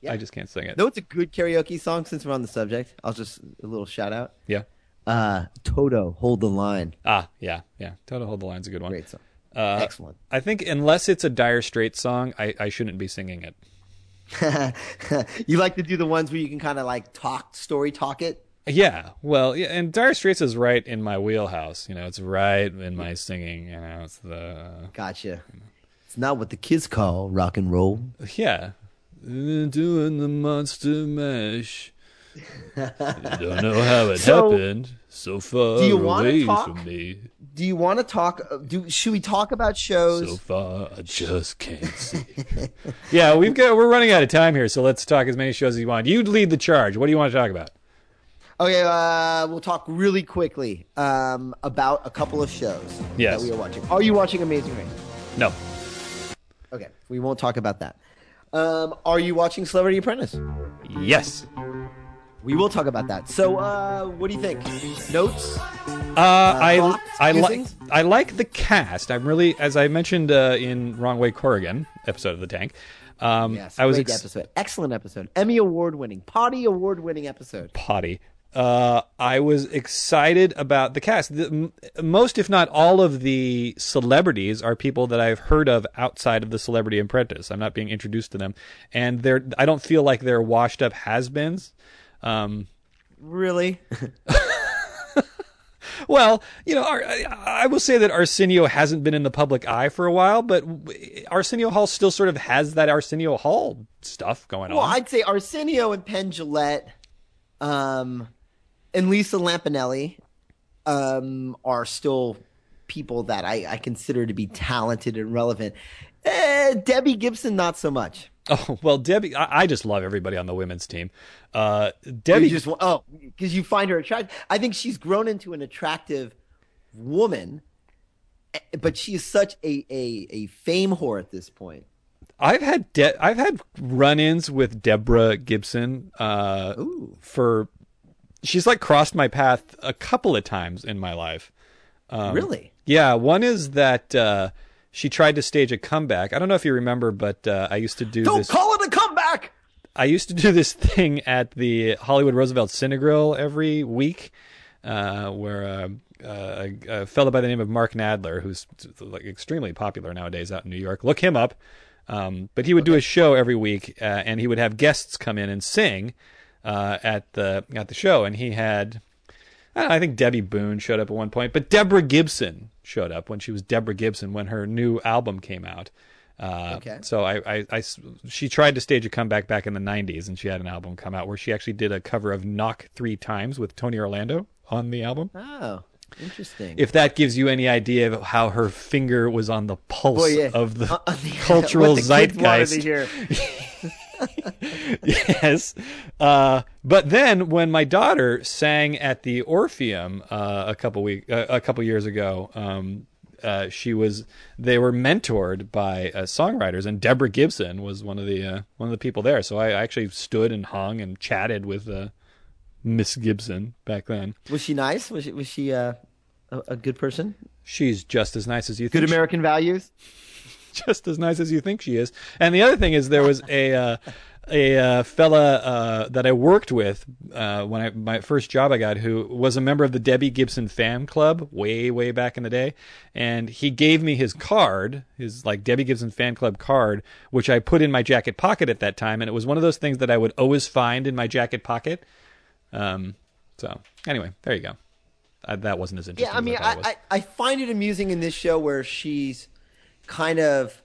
Yeah. I just can't sing it. No, it's a good karaoke song since we're on the subject. I'll just a little shout out. Yeah. uh, Toto, Hold the Line. Ah, yeah, yeah. Toto Hold the Line's a good one. Great song. Uh, Excellent. I think unless it's a Dire Straits song, I, I shouldn't be singing it. you like to do the ones where you can kind of like talk, story talk it? Yeah, well, yeah, and Dire Straits is right in my wheelhouse. You know, it's right in my singing. You know, it's the Gotcha. It's not what the kids call rock and roll. yeah, doing the monster mash. Don't know how it So, happened. So far do you away talk? from me. Do you want to talk? uh, Do should we talk about shows? So far, I just can't see. yeah, we've got we're running out of time here, so let's talk as many shows as you want. You lead the charge. What do you want to talk about? Okay, uh, we'll talk really quickly um, about a couple of shows Yes. that we are watching. Are you watching Amazing Race? No. Okay, we won't talk about that. Um, are you watching Celebrity Apprentice? Yes. We will talk about that. So, uh, what do you think? Notes? Uh, I I like? I like the cast. I'm really, as I mentioned uh, in Wrong Way Corrigan episode of the Tank. Um, Yes, I was ex- episode, excellent episode, Emmy award winning, Potty award winning episode. potty. Uh, I was excited about the cast. The, m- most, if not all, of the celebrities are people that I've heard of outside of the Celebrity Apprentice. I'm not being introduced to them, and they're. I don't feel like they're washed up has-beens. Um, Really? Well, you know, I, I will say that Arsenio hasn't been in the public eye for a while, but Arsenio Hall still sort of has that Arsenio Hall stuff going well, on. Well, I'd say Arsenio and Penn Jillette, um, and Lisa Lampanelli, um, are still people that I, I consider to be talented and relevant. Eh, Debbie Gibson, not so much. Oh well, Debbie, I, I just love everybody on the women's team. Uh, Debbie, You just oh, because you find her attractive. I think she's grown into an attractive woman, eh, but she is such a a, a fame whore at this point. I've had de- I've had run-ins with Deborah Gibson. Uh, for she's like crossed my path a couple of times in my life. Um, Really? Yeah, one is that uh, she tried to stage a comeback. I don't know if you remember, but uh, I used to do Don't this. call it a comeback. I used to do this thing at the Hollywood Roosevelt Cinegrill every week, uh, where uh, uh, a, a fellow by the name of Mark Nadler, who's like extremely popular nowadays out in New York, look him up. Um, but he would do a show every week, uh, and he would have guests come in and sing uh, at the at the show. And he had, I, don't know, I think Debby Boone showed up at one point, but Deborah Gibson showed up when she was Deborah Gibson when her new album came out. Uh, Okay. So I, I, she tried to stage a comeback back in the '90s, and she had an album come out where she actually did a cover of "Knock Three Times" with Tony Orlando on the album. Oh, interesting. If that gives you any idea of how her finger was on the pulse Boy, yeah. of the Uh, uh, cultural the zeitgeist. to hear. yes. Uh, but then when my daughter sang at the Orpheum uh, a couple week uh, a couple years ago, um, uh, she was they were mentored by uh, songwriters, and Deborah Gibson was one of the uh, one of the people there. So I actually stood and hung and chatted with uh, Miss Gibson back then. Was she nice? Was she was she uh, a, a good person? She's just as nice as you Good think. she- American values. just as nice as you think she is. And the other thing is, there was a uh, a uh, fella uh, that I worked with uh, when I my first job I got, who was a member of the Debbie Gibson fan club way way back in the day, and he gave me his card, his like Debbie Gibson fan club card, which I put in my jacket pocket at that time, and it was one of those things that I would always find in my jacket pocket. Um, so anyway, there you go. Uh, that wasn't as interesting. Yeah, I mean, I, I. I, I find it amusing in this show where she's kind of.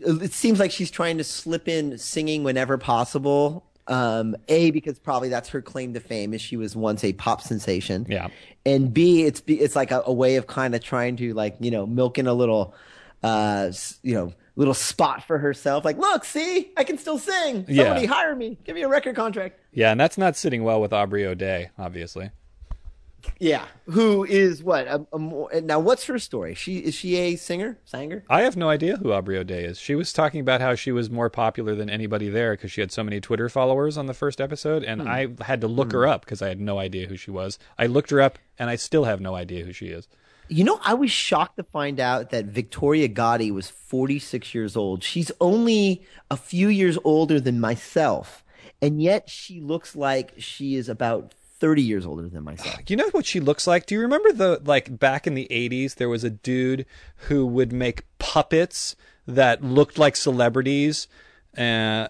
It seems like she's trying to slip in singing whenever possible. Um, a because probably that's her claim to fame is she was once a pop sensation. Yeah. And B it's it's like a, a way of kind of trying to like you know milk in a little, uh, you know, little spot for herself. Like, look, see, I can still sing. Yeah. Somebody hire me. Give me a record contract. yeah, and that's not sitting well with Aubrey O'Day, obviously. Yeah. Who is what? A, a more, now, what's her story? She is she a singer? Singer? I have no idea who Aubrey O'Day is. She was talking about how she was more popular than anybody there because she had so many Twitter followers on the first episode, and hmm. I had to look her hmm. up because I had no idea who she was. I looked her up, and I still have no idea who she is. You know, I was shocked to find out that Victoria Gotti was 46 years old. She's only a few years older than myself, and yet she looks like she is about 30 years older than myself. You know what she looks like? Do you remember the like back in the 80s there was a dude who would make puppets that looked like celebrities uh,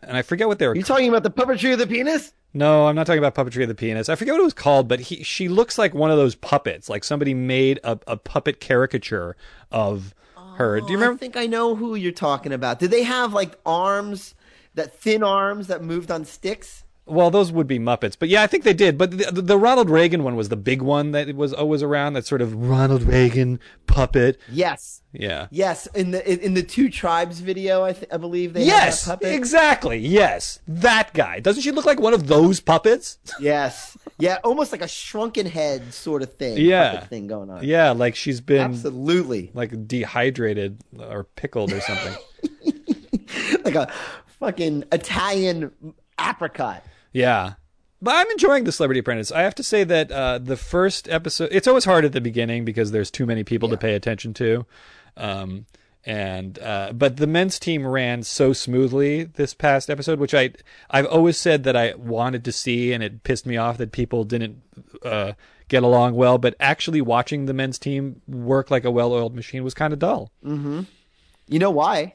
and I forget what they were You talking about the puppetry of the penis? No, I'm not talking about puppetry of the penis. I forget what it was called, but he she looks like one of those puppets. Like somebody made a, a puppet caricature of her. Do you Oh, I remember? think I know who you're talking about. Did they have like arms, that thin arms that moved on sticks? Well, those would be Muppets, but yeah, I think they did. But the, the Ronald Reagan one was the big one that was always around. That sort of Ronald Reagan puppet. Yes. Yeah. Yes, in the in, the two tribes video, I, th- I believe they Yes, had that puppet. exactly. Yes, that guy. Doesn't she look like one of those puppets? Yes, yeah, almost like a shrunken head sort of thing. Yeah. thing going on. Yeah, like she's been absolutely like dehydrated or pickled or something. like a fucking Italian apricot. Yeah. But I'm enjoying the Celebrity Apprentice. I have to say that uh, the first episode, it's always hard at the beginning because there's too many people to pay attention to. Um, and uh, but the men's team ran so smoothly this past episode, which I I've always said that I wanted to see, and it pissed me off that people didn't uh, get along well. But actually watching the men's team work like a well-oiled machine was kind of dull. Mm-hmm. You know why?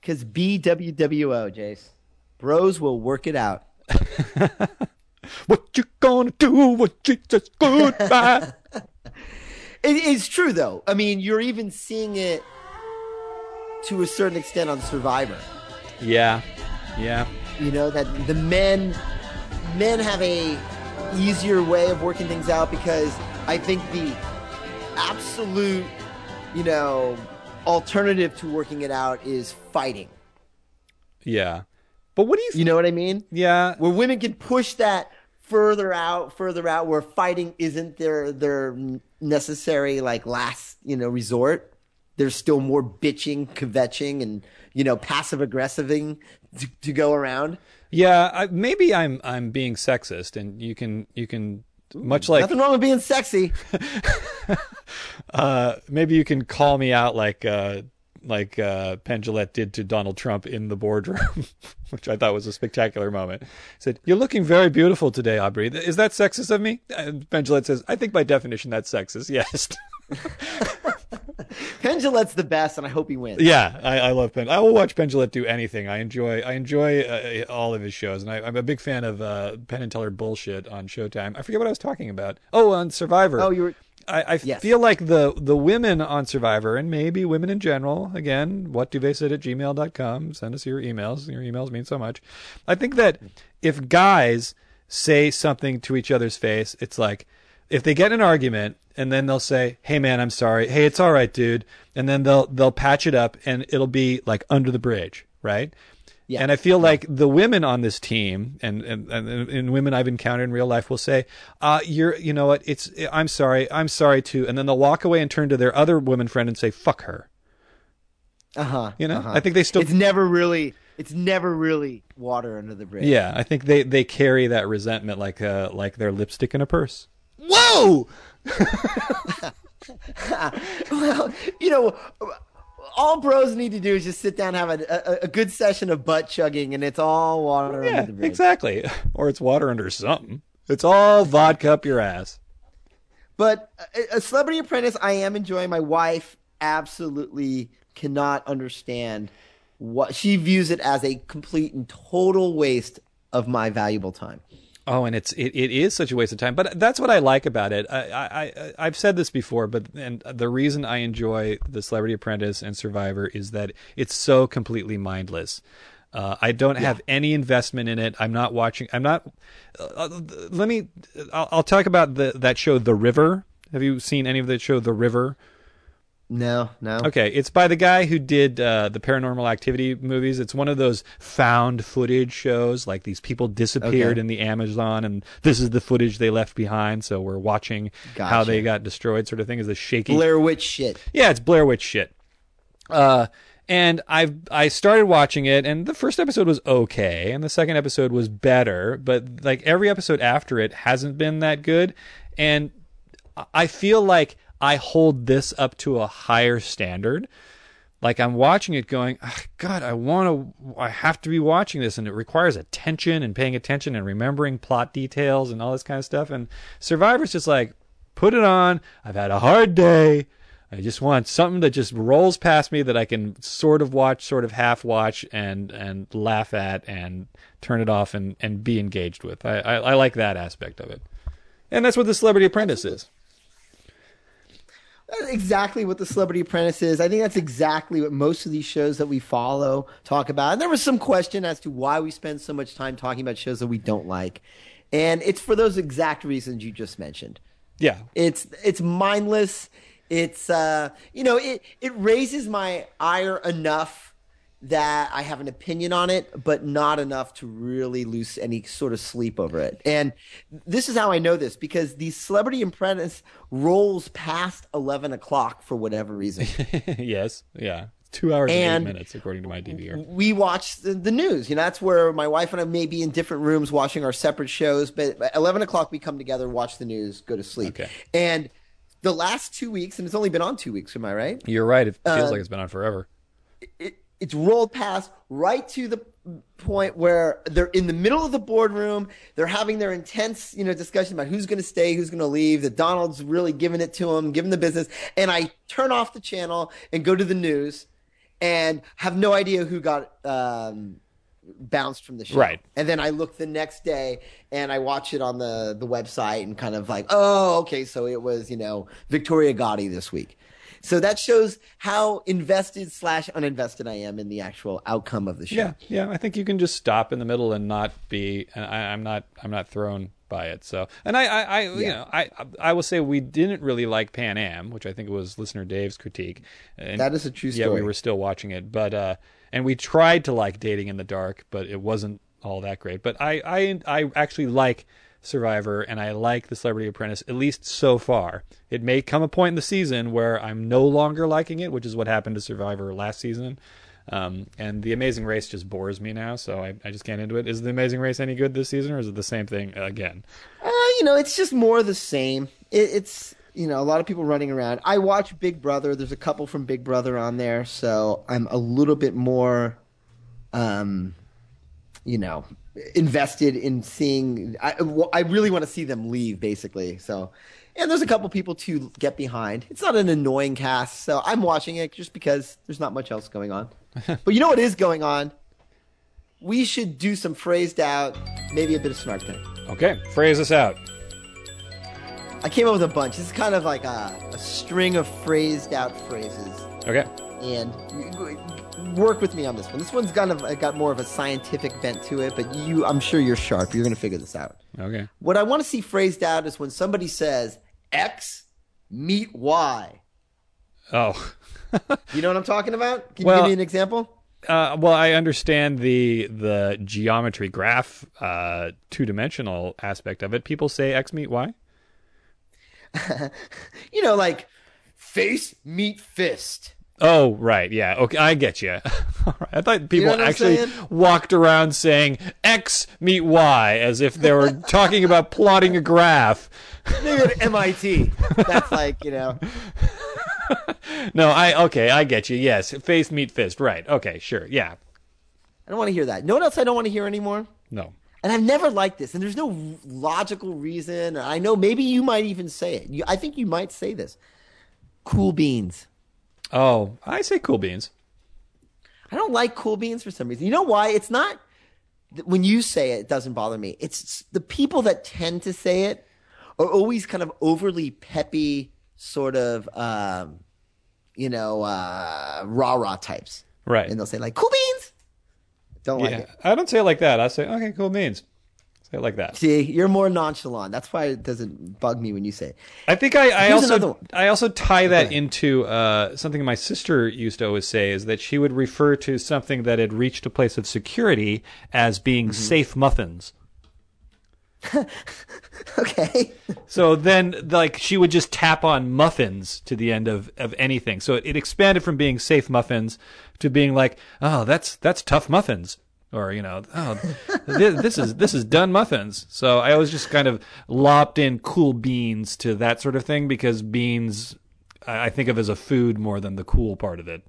Because BWWO, Jace. Bros will work it out. what you gonna do when Jesus goodbye? It, it's true though. I mean, you're even seeing it to a certain extent on Survivor. yeah, yeah. You know that the men men have a easier way of working things out because I think the absolute, you know, alternative to working it out is fighting. Yeah. But what do you You know what I mean? Yeah. Where women can push that further out, further out where fighting isn't their their necessary like last, you know, resort. There's still more bitching, kvetching and, you know, passive aggressiving to, to go around. Yeah, I, maybe I'm I'm being sexist, and you can you can much like Nothing wrong with being sexy. uh, maybe you can call me out like uh, like uh, Penn Jillette did to Donald Trump in the boardroom, which I thought was a spectacular moment. He said, "You're looking very beautiful today, Aubrey. Is that sexist of me?" And Penn Jillette says, "I think by definition that's sexist. Yes." Penn Jillette's the best, and I hope he wins. Yeah, I, I love Penn. I will watch Penn Jillette do anything. I enjoy I enjoy uh, all of his shows, and I, I'm a big fan of uh, Penn and Teller bullshit on Showtime. I forget what I was talking about. Oh, on Survivor. Oh, you were. I, I feel like the the women on Survivor, and maybe women in general, again, what do they say at gmail.com. Send us your emails. Your emails mean so much. I think that if guys say something to each other's face, it's like if they get in an argument and then they'll say, "Hey man, I'm sorry. Hey, it's all right, dude," and then they'll they'll patch it up, and it'll be like under the bridge, right? Yeah. And I feel like the women on this team and, and, and, and women I've encountered in real life will say, uh, you're, you know what? It's, I'm sorry. I'm sorry too. And then they'll walk away and turn to their other woman friend and say, fuck her. Uh huh. You know, I think they still, It's never really. It's never really water under the bridge. yeah, I think they, they carry that resentment like, uh, like their lipstick in a purse. Whoa! well, you know, all bros need to do is just sit down, and have a, a, a good session of butt chugging, and it's all water Yeah, under the bridge. exactly. Or it's water under something. It's all vodka up your ass. But a, a Celebrity Apprentice, I am enjoying. My wife absolutely cannot understand what she views it as a complete and total waste of my valuable time. Oh, and it's it, it is such a waste of time. But that's what I like about it. I, I, I've said this before, but and the reason I enjoy the Celebrity Apprentice and Survivor is that it's so completely mindless. Uh, I don't have any investment in it. I'm not watching. I'm not. Uh, let me. I'll, I'll talk about the that show, The River. Have you seen any of that show, The River? No, no. Okay, it's by the guy who did uh, the Paranormal Activity movies. It's one of those found footage shows, like these people disappeared Okay. in the Amazon, and this is the footage they left behind. So we're watching how they got destroyed, sort of thing. Is a shaky Blair Witch shit. yeah, it's Blair Witch shit. Uh, and I've I started watching it, and the first episode was okay, and the second episode was better, but like every episode after it hasn't been that good, and I feel like I hold this up to a higher standard. like I'm watching it going, "Ah, God, I want to, I have to be watching this, and it requires attention and paying attention and remembering plot details and all this kind of stuff. And Survivor's just like, put it on. I've had a hard day. I just want something that just rolls past me that I can sort of watch, sort of half watch, and and laugh at, and turn it off, and and be engaged with. I I, I like that aspect of it, and that's what the Celebrity Apprentice is. That's exactly what the Celebrity Apprentice is. I think that's exactly what most of these shows that we follow talk about. And there was some question as to why we spend so much time talking about shows that we don't like. And it's for those exact reasons you just mentioned. Yeah, It's it's mindless. It's uh you know, it it raises my ire enough that I have an opinion on it, but not enough to really lose any sort of sleep over it. And this is how I know this because the Celebrity Apprentice rolls past eleven o'clock for whatever reason. yes, yeah, two hours and, And- eight minutes according to my DVR. we watch the, the news. You know, that's where my wife and I may be in different rooms watching our separate shows. But at 11 o'clock, we come together, watch the news, go to sleep. Okay. And the last two weeks, and it's only been on two weeks, am I right? You're right. It feels Uh, like it's been on forever. It, it's rolled past right to the point where they're in the middle of the boardroom. They're having their intense, you know, discussion about who's going to stay, who's going to leave. That Donald's really giving it to him, giving the business. And I turn off the channel and go to the news, and have no idea who got um, bounced from the show. Right. And then I look the next day and I watch it on the the website and kind of like, oh, okay, so it was you know Victoria Gotti this week. So that shows how invested slash uninvested I am in the actual outcome of the show. Yeah, yeah. I think you can just stop in the middle and not be. And I, I'm not. I'm not thrown by it. So, and I, I, I you know, I, I will say we didn't really like Pan Am, which I think was listener Dave's critique. And That is a true story. Yeah, we were still watching it, but uh, and we tried to like Dating in the Dark, but it wasn't all that great. But I, I, I actually like Survivor, and I like The Celebrity Apprentice at least so far. It may come a point in the season where I'm no longer liking it, which is what happened to Survivor last season. Um, and The Amazing Race just bores me now, so I, I just can't into it. Is The Amazing Race any good this season, or is it the same thing again? Uh, you know, it's just more the same. It, it's you know a lot of people running around. I watch Big Brother. There's a couple from Big Brother on there, so I'm a little bit more, um, you know, invested in seeing. I I really want to see them leave, basically. So. And there's a couple people to get behind. It's not an annoying cast, so I'm watching it just because there's not much else going on. but you know what is going on? We should do some phrased out, maybe a bit of snark time. Okay, phrase us out. I came up with a bunch. This is kind of like a, a string of phrased out phrases, Okay. and work with me on this one. This one's kind of got more of a scientific bent to it, but you, I'm sure you're sharp. You're going to figure this out. Okay. What I want to see phrased out is when somebody says X meet Y. Oh. You know what I'm talking about? Can you give me an example? Uh, well, I understand the the geometry graph, uh, two dimensional aspect of it. People say X meet Y. You know, like face meet fist. Oh, right, yeah, okay, I get you. I thought people what I'm actually saying? walked around saying X meet Y as if they were talking about plotting a graph. Maybe at MIT. That's like, you know. No, I okay, I get you. Yes, face meet fist. Right. Okay, sure. Yeah. I don't want to hear that. No know what else I don't want to hear anymore? No. And I've never liked this, and there's no logical reason. I know maybe you might even say it. You, I think you might say this. Cool beans. Oh, I say cool beans. I don't like cool beans for some reason. You know why? It's not when you say it, it doesn't bother me. It's the people that tend to say it are always kind of overly peppy, sort of, um, you know, uh, rah rah types. Right. And they'll say like cool beans. Don't like yeah. it. I don't say it like that. I say okay, cool beans. Say it like that. See, you're more nonchalant. That's why it doesn't bug me when you say it. I think I, I Here's also. I also tie that into uh, something my sister used to always say is that she would refer to something that had reached a place of security as being Mm-hmm. safe muffins. Okay. So then, like, she would just tap on muffins to the end of, of anything. So it, it expanded from being safe muffins to being like, oh, that's that's tough muffins, or you know, oh, this, this is this is done muffins. So I always just kind of lopped in cool beans to that sort of thing because beans I think of as a food more than the cool part of it.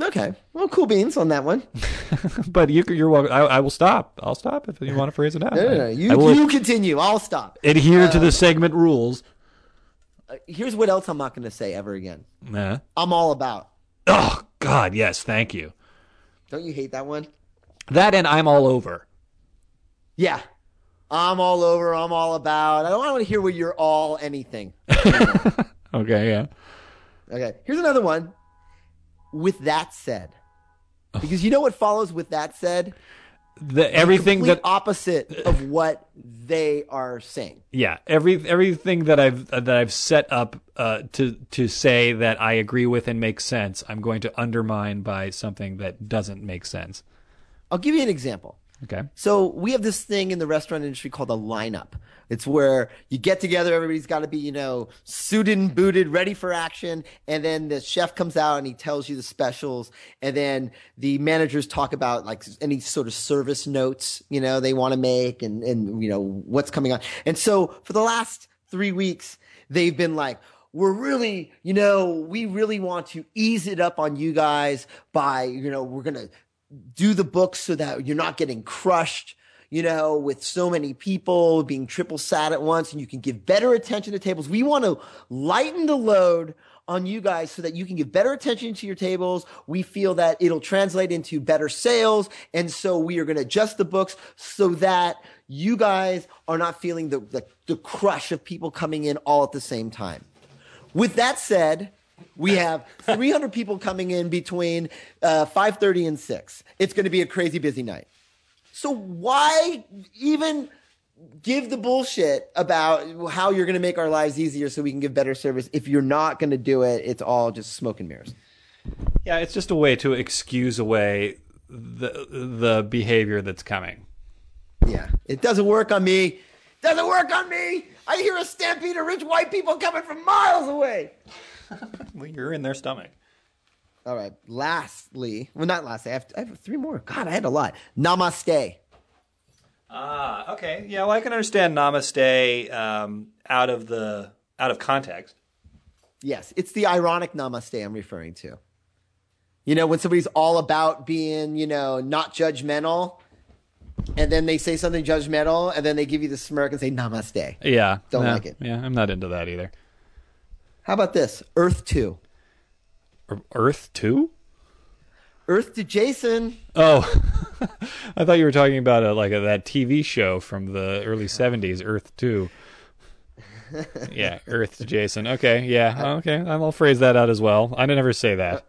Okay. Well, cool beans on that one. but you, you're welcome. I, I will stop. I'll stop if you want to phrase it out. No, no, no. You, you continue. I'll stop. adhere to the segment rules. Uh, here's what else I'm not going to say ever again. Nah. I'm all about. Oh God, yes, thank you. Don't you hate that one? That and I'm all over. Yeah. I'm all over. I'm all about. I don't want to hear what you're all anything. Okay, yeah. Okay. Here's another one. With that said, because you know what follows with that said? The everything Complete that opposite of what they are saying. yeah, every everything that I've that I've set up uh, to to say that I agree with and makes sense, I'm going to undermine by something that doesn't make sense. I'll give you an example. Okay. So we have this thing in the restaurant industry called a lineup. It's where you get together, everybody's got to be, you know, suited and booted, ready for action. And then the chef comes out and he tells you the specials. And then the managers talk about like any sort of service notes, you know, they want to make and, and, you know, what's coming on. And so for the last three weeks, they've been like, we're really, you know, we really want to ease it up on you guys by, you know, we're going to do the books so that you're not getting crushed, you know, with so many people being triple sat at once and you can give better attention to tables. We want to lighten the load on you guys so that you can give better attention to your tables. We feel that it'll translate into better sales. And so we are going to adjust the books so that you guys are not feeling the, the, the crush of people coming in all at the same time. With that said, we have 300 people coming in between uh, 5:30 and 6. It's going to be a crazy busy night. So why even give the bullshit about how you're going to make our lives easier so we can give better service if you're not going to do it? It's all just smoke and mirrors. Yeah, it's just a way to excuse away the the behavior that's coming. Yeah, it doesn't work on me. Doesn't work on me. I hear a stampede of rich white people coming from miles away. Well, you're in their stomach. All right. Lastly, well, not lastly. I have, I have three more. God, I had a lot. Namaste. Ah, okay. Yeah, well, I can understand namaste um, out of the out of context. Yes, it's the ironic namaste I'm referring to. You know, when somebody's all about being, you know, not judgmental, and then they say something judgmental, and then they give you the smirk and say namaste. Yeah, Don't nah, like it. Yeah, I'm not into that either. How about this? Earth 2. Er, Earth two? Earth to Jason. Oh, I thought you were talking about a, like a, that TV show from the early '70s, Earth Two. yeah, Earth to Jason. Okay, yeah, uh, okay. I'll phrase that out as well. I never say that.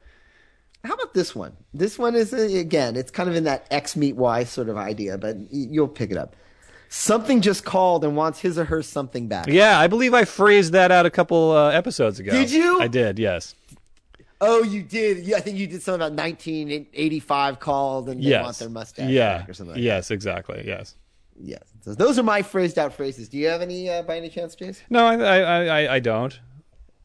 How about this one? This one is, uh, again, it's kind of in that X meet Y sort of idea, but you'll pick it up. Something just called and wants his or her something back. Yeah, I believe I phrased that out a couple uh, episodes ago. Did you? I did. Yes. Oh, you did. Yeah, I think you did something about 1985 called and they yes. want their mustache yeah. back or something like yes. Exactly. Yes. that. Yes. So those are my phrased out phrases. Do you have any uh, by any chance, Jace? No, I, I, I, I don't.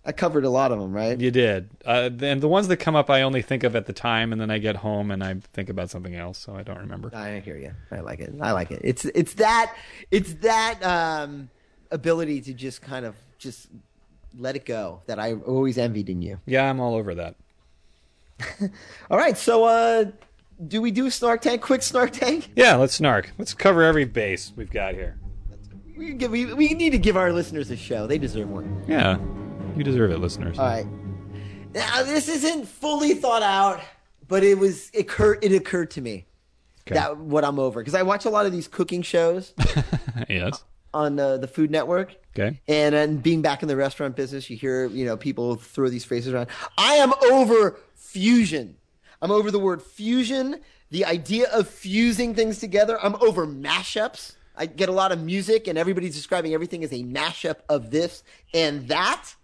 I covered a lot of them, right? You did. Uh, and the ones that come up, I only think of at the time, and then I get home and I think about something else, so I don't remember. I hear you. I like it. I like it. It's it's that it's that um, ability to just kind of just let it go that I always envied in you. Yeah, I'm all over that. All right, so uh, do we do Snark Tank? Quick Snark Tank? Yeah, let's snark. Let's cover every base we've got here. We, give, we, we need to give our listeners a show. They deserve one. Yeah, you deserve it, listeners. All right. Now this isn't fully thought out, but it was it occurred it occurred to me Okay. that what I'm over because I watch a lot of these cooking shows yes. on uh, the Food Network. Okay. And and being back in the restaurant business, you hear you know people throw these phrases around. I am over fusion. I'm over the word fusion, the idea of fusing things together. I'm over mashups. I get a lot of music, and everybody's describing everything as a mashup of this and that.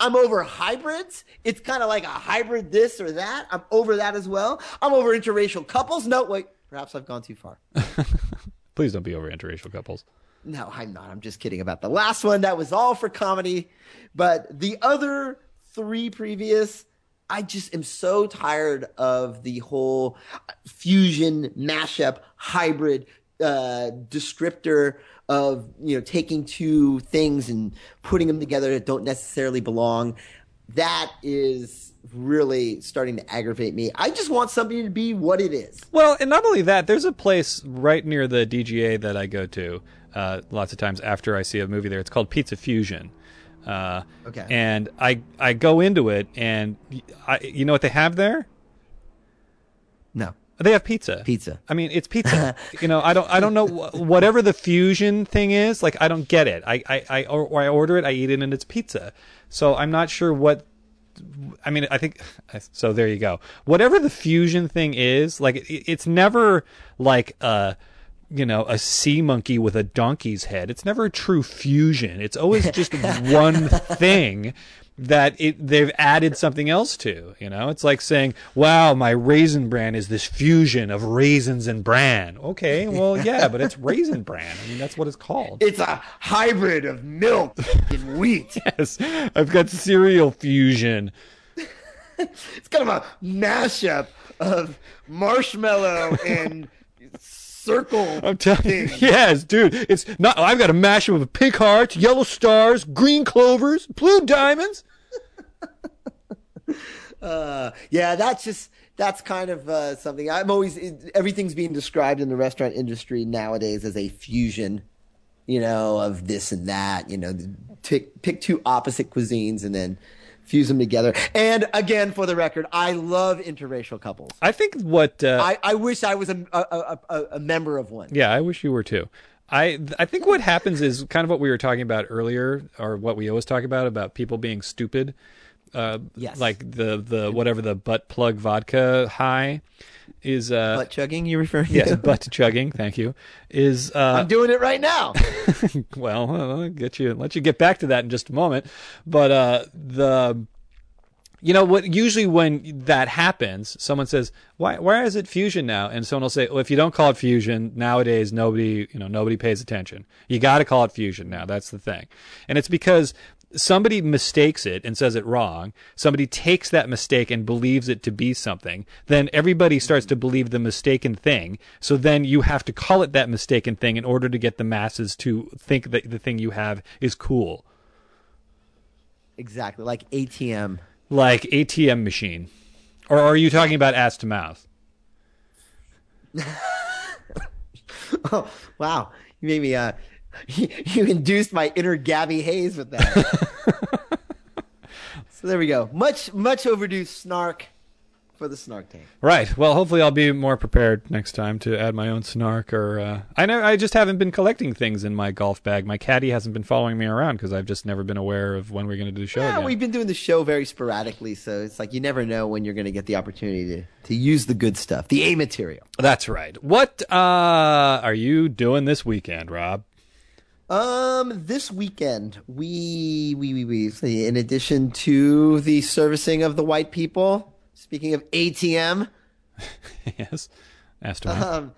I'm over hybrids. It's kind of like a hybrid this or that. I'm over that as well. I'm over interracial couples. No, wait, perhaps I've gone too far. Please don't be over interracial couples. No, I'm not. I'm just kidding about the last one. That was all for comedy. But the other three previous, I just am so tired of the whole fusion, mashup, hybrid uh, descriptor of you know taking two things and putting them together that don't necessarily belong. That is really starting to aggravate me. I just want something to be what it is. Well, and not only that, there's a place right near the DGA that I go to uh, lots of times after I see a movie there. It's called Pizza Fusion. Uh, Okay. And I I go into it, and I, you know what they have there? No. They have pizza. Pizza. I mean, it's pizza. you know, I don't, I don't know whatever the fusion thing is. Like, I don't get it. I, I, I, or, I order it, I eat it, and it's pizza. So I'm not sure what. I mean, I think so. There you go. Whatever the fusion thing is, like, it, it's never like a, you know, a sea monkey with a donkey's head. It's never a true fusion. It's always just one thing that it they've added something else to. You know, it's like saying, "Wow, my raisin bran is this fusion of raisins and bran." Okay, well, yeah, but it's raisin bran. I mean, that's what it's called. It's a hybrid of milk and wheat. Yes, I've got cereal fusion. It's kind of a mashup of marshmallow and circle. I'm telling you, yes, dude. It's not. I've got a mashup of pink hearts, yellow stars, green clovers, blue diamonds. Uh, yeah, that's just that's kind of uh, something. I'm always everything's being described in the restaurant industry nowadays as a fusion, you know, of this and that. You know, pick pick two opposite cuisines and then fuse them together. And again, for the record, I love interracial couples. I think what. Uh, I, I wish I was a, a, a, a, member of one. Yeah, I wish you were too. I I think what happens is kind of what we were talking about earlier, or what we always talk about about people being stupid. Uh, Yes. Like the the whatever the butt plug vodka high is. Uh, Butt chugging, you referring yes, to? butt chugging. Thank you. Is uh, I'm doing it right now. well, I'll get you let you get back to that in just a moment. But uh, the you know what? Usually when that happens, someone says, "Why? Why is it fusion now?" And someone will say, "Well, if you don't call it fusion nowadays, nobody you know nobody pays attention. You got to call it fusion now. That's the thing." And it's because somebody mistakes it and says it wrong. Somebody takes that mistake and believes it to be something. Then everybody starts to believe the mistaken thing. So then you have to call it that mistaken thing in order to get the masses to think that the thing you have is cool. exactly, like ATM. Like ATM machine. Or are you talking about ass to mouth? Oh, wow. You made me, uh, you, you induced my inner Gabby Hayes with that. so there we go. Much, much overdue snark for the snark tank. Right. Well, hopefully I'll be more prepared next time to add my own snark. Or uh, I know I just haven't been collecting things in my golf bag. My caddy hasn't been following me around because I've just never been aware of when we're going to do the show. Yeah, again. we've been doing the show very sporadically, so it's like you never know when you're going to get the opportunity to, to use the good stuff, the A material. That's right. What uh, are you doing this weekend, Rob? Um, this weekend, we, we, we, we, see, in addition to the servicing of the white people, speaking of ATM, yes. Asked to um,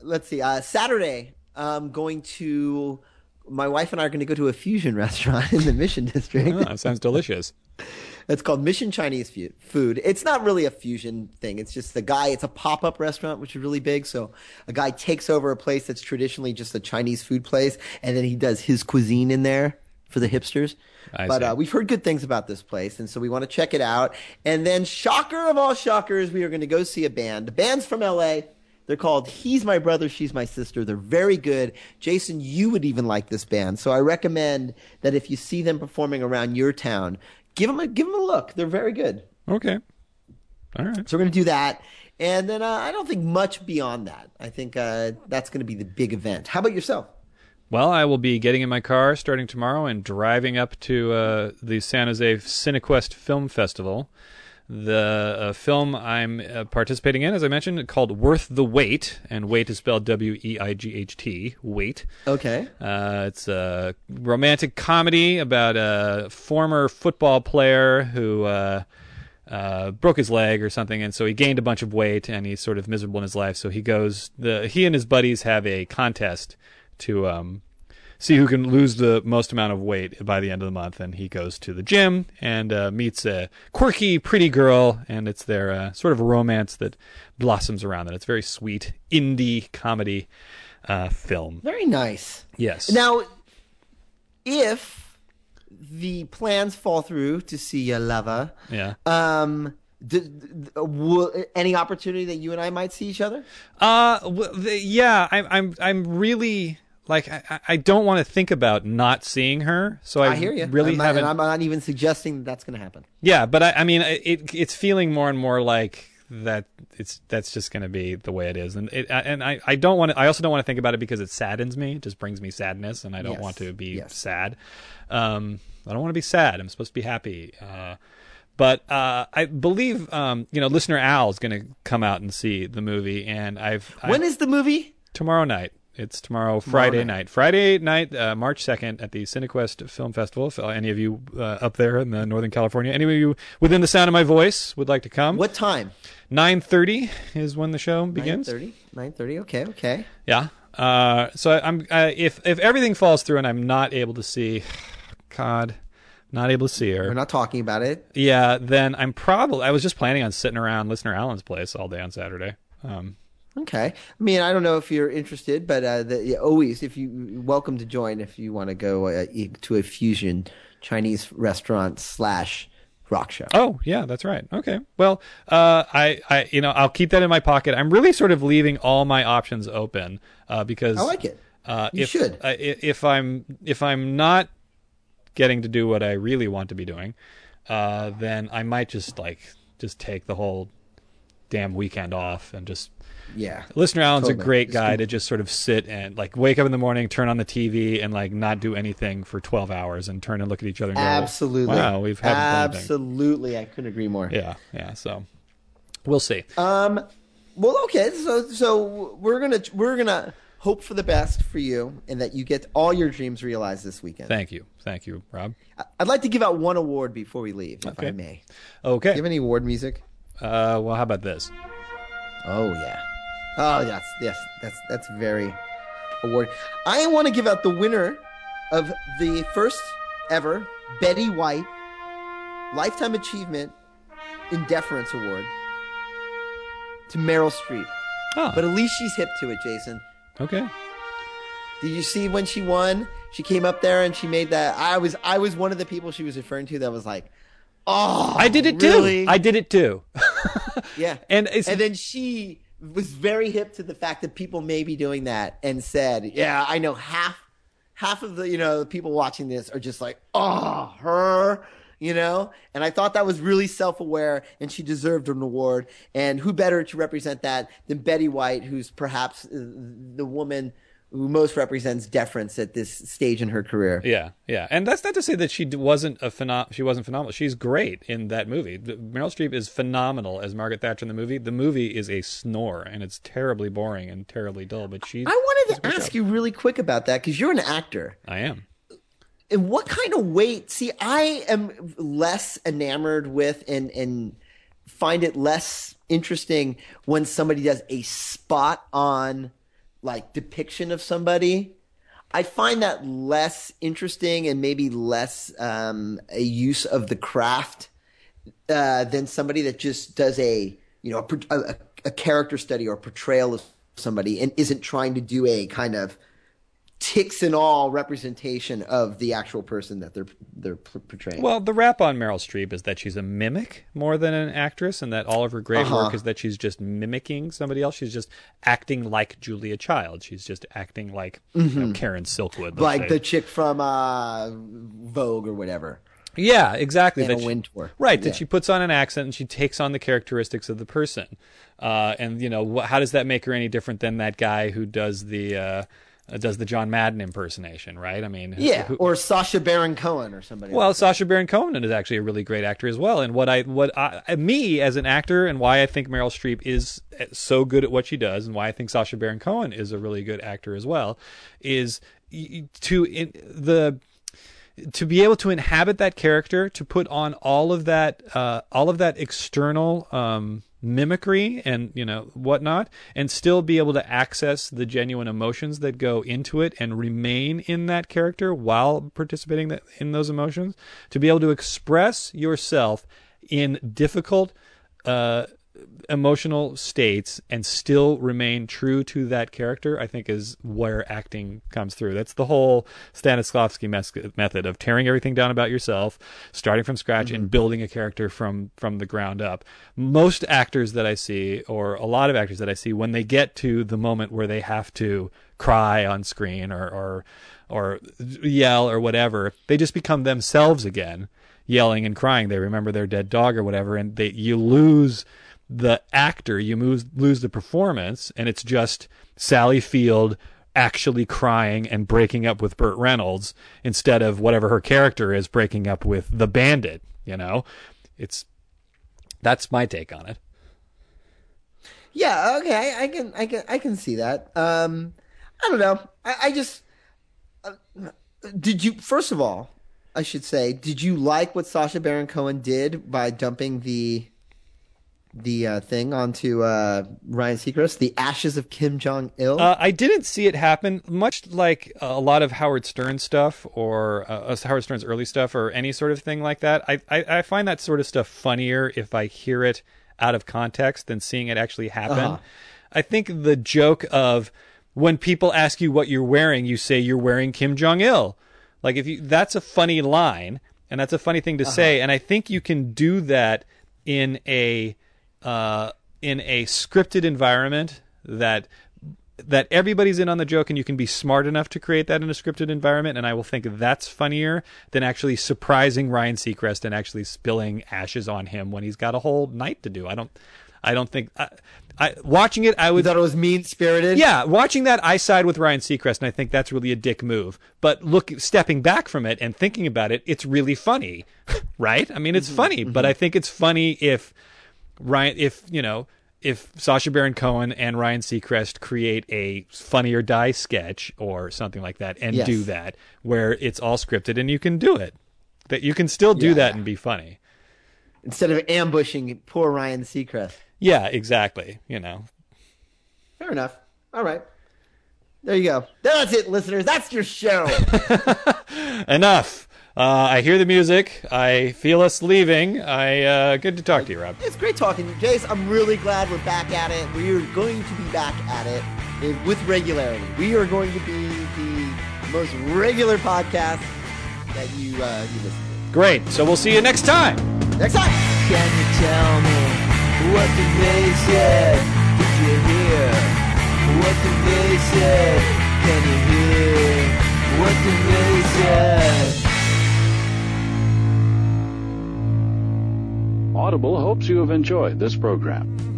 let's see, uh, Saturday, I'm going to, my wife and I are going to go to a fusion restaurant in the Mission District. Oh, that sounds delicious. It's called Mission Chinese Food. It's not really a fusion thing. It's just the guy. It's a pop up restaurant, which is really big. So a guy takes over a place that's traditionally just a Chinese food place, and then he does his cuisine in there for the hipsters. I but uh, we've heard good things about this place, and so we want to check it out. And then, shocker of all shockers, we are going to go see a band. The band's from LA. They're called He's My Brother, She's My Sister. They're very good. Jason, you would even like this band. So I recommend that if you see them performing around your town, give them a, give them a look. They're very good. Okay. All right. So we're going to do that. And then uh, I don't think much beyond that. I think uh, that's going to be the big event. How about yourself? Well, I will be getting in my car starting tomorrow and driving up to uh, the San Jose Cinequest Film Festival. The uh, film I'm uh, participating in, as I mentioned, called Worth the Wait, and wait is spelled W E I G H T. Wait. Okay. Uh, it's a romantic comedy about a former football player who uh, uh, broke his leg or something, and so he gained a bunch of weight, and he's sort of miserable in his life. So he goes. The he and his buddies have a contest to um, see who can lose the most amount of weight by the end of the month. And he goes to the gym and uh, meets a quirky, pretty girl, and it's their uh, sort of romance that blossoms around it. It's a very sweet indie comedy uh, film. Very nice. Yes. Now, if the plans fall through to see your lover, Yeah. um, d- d- will, any opportunity that you and I might see each other? Uh, w- the, yeah, I'm, I'm, I'm really like, I, I- don't want to think about not seeing her. So I, I, hear you. really I'm not, haven't. I'm not even suggesting that that's going to happen. yeah, but I, I mean, it, it's feeling more and more like that. It's that's just going to be the way it is, and it, and I, I don't want to. I also don't want to think about it because it saddens me. It just brings me sadness, and I don't Yes. want to be Yes. sad. Um, I don't want to be sad. I'm supposed to be happy. Uh, but uh, I believe um, you know, listener Al is going to come out and see the movie, and I've I- When is the movie? tomorrow night. It's tomorrow, Friday night. night. Friday night, uh, March 2nd at the Cinequest Film Festival. If any of you uh, up there in the Northern California, any of you within the sound of my voice would like to come, What time? 9.30 is when the show begins. 9.30? 9.30, okay, okay. Yeah. Uh, so I, I'm uh, if if everything falls through and I'm not able to see, God, not able to see her. We're not talking about it. yeah, then I'm probably. I was just planning on sitting around listener Allen's place all day on Saturday. Um, Okay. I mean, I don't know if you're interested, but uh, the, yeah, always, if you welcome to join if you want to go uh, to a fusion Chinese restaurant slash rock show. Oh yeah, that's right. Okay. Well, uh, I, I, you know, I'll keep that in my pocket. I'm really sort of leaving all my options open uh, because I like it. Uh, You if, should. Uh, if I'm if I'm not getting to do what I really want to be doing, uh, then I might just like just take the whole damn weekend off and just. Yeah. Listener Allen's Totally. a great guy com- to just sort of sit and like wake up in the morning, turn on the TV, and like not do anything for 12 hours and turn and look at each other and go, Absolutely. Wow, we've had. Absolutely. I couldn't agree more. Yeah, yeah. So we'll see. Um, well, okay. So, so we're gonna we're gonna hope for the best for you, and that you get all your dreams realized this weekend. Thank you. Thank you, Rob. I'd like to give out one award before we leave, if I may. Okay. Do you have any award music? Uh, well, how about this? Oh yeah. Oh yes, yes. That's that's very award. I want to give out the winner of the first ever Betty White Lifetime Achievement in Deference Award to Meryl Streep. Oh, But at least she's hip to it, Jason. okay. Did you see when she won? She came up there and she made that. I was I was one of the people she was referring to that was like, oh, I did it really? too. I did it too. yeah. And it's and then she was very hip to the fact that people may be doing that and said, "Yeah, I know half half of the you know people watching this are just like, oh, her." You know, and I thought that was really self-aware, and she deserved an award. And who better to represent that than Betty White, who's perhaps uh, the woman who most represents deference at this stage in her career. yeah, yeah. And that's not to say that she wasn't a phenom- she wasn't phenomenal. She's great in that movie. Meryl Streep is phenomenal as Margaret Thatcher in the movie. The movie is a snore and it's terribly boring and terribly dull, but she I wanted to ask you really quick about that because you're an actor. I am. and what kind of weight see i am less enamored with and and find it less interesting when somebody does a spot on like depiction of somebody i find that less interesting and maybe less um, a use of the craft uh, than somebody that just does a you know a, a, a character study or portrayal of somebody and isn't trying to do a kind of ticks and all representation of the actual person that they're they're portraying. Well, the rap on Meryl Streep is that she's a mimic more than an actress, and that all of her great Uh-huh. work is that she's just mimicking somebody else. She's just acting like Julia Child. She's just acting like you know, Karen Silkwood. Mm-hmm. like say. the chick from uh, Vogue or whatever. Yeah, exactly. That she-. Right, that she puts on an accent and she takes on the characteristics of the person. Uh, and you know, wh- how does that make her any different than that guy who does the uh, does the John Madden impersonation? Right? I mean, Yeah, who- or Sacha Baron Cohen or somebody. well, like Sacha Baron Cohen is actually a really great actor as well. And what I, what I, me as an actor, and why I think Meryl Streep is so good at what she does, and why I think Sacha Baron Cohen is a really good actor as well, is to in, the to be able to inhabit that character, to put on all of that, uh, all of that external um, mimicry and you know whatnot, and still be able to access the genuine emotions that go into it and remain in that character while participating in those emotions. To be able to express yourself in difficult. Uh, emotional states and still remain true to that character, I think is where acting comes through. That's the whole Stanislavski mes- method of tearing everything down about yourself, starting from scratch and mm-hmm. building a character from from the ground up. Most actors that I see or a lot of actors that I see when they get to the moment where they have to cry on screen or or or yell or whatever, they just become themselves again, yelling and crying. They remember their dead dog or whatever and they you lose the actor, you lose lose the performance, and it's just Sally Field actually crying and breaking up with Burt Reynolds instead of whatever her character is breaking up with the bandit. You know, it's that's my take on it. Yeah, okay, I can, I can, I can see that. Um, I don't know. I, I just uh, did you. First of all, I should say, did you like what Sacha Baron Cohen did by dumping the the uh, thing onto uh, Ryan Seacrest, the ashes of Kim Jong Il? Uh, I didn't see it happen. Much like a lot of Howard Stern stuff, or uh, Howard Stern's early stuff, or any sort of thing like that. I, I, I find that sort of stuff funnier if I hear it out of context than seeing it actually happen. Uh-huh. I think the joke of when people ask you what you're wearing, you say you're wearing Kim Jong Il. Like if you, that's a funny line, and that's a funny thing to say, and I think you can do that in a uh, in a scripted environment that that everybody's in on the joke and you can be smart enough to create that in a scripted environment and I will think that's funnier than actually surprising Ryan Seacrest and actually spilling ashes on him when he's got a whole night to do. I don't I don't think I, I watching it I you would thought it was mean spirited? yeah, watching that, I side with Ryan Seacrest, and I think that's really a dick move. But look, stepping back from it and thinking about it, it's really funny, right? I mean, it's funny, but I think it's funny if Ryan, if you know, if Sacha Baron Cohen and Ryan Seacrest create a Funny or Die sketch or something like that, and Yes. do that where it's all scripted and you can do it, that you can still do Yeah. that and be funny. Instead of ambushing poor Ryan Seacrest. Yeah, exactly. You know, Fair enough. All right. There you go. That's it, listeners. That's your show. enough. Uh, I hear the music. I feel us leaving. I uh, good to talk to you, Rob. it's great talking to you, Jace. I'm really glad we're back at it. We are going to be back at it with regularity. We are going to be the most regular podcast that you uh, you listen to. Great. So we'll see you next time. Next time. Can you tell me what the they said? Did you hear what the they said? Can you hear what the they said? Audible hopes you have enjoyed this program.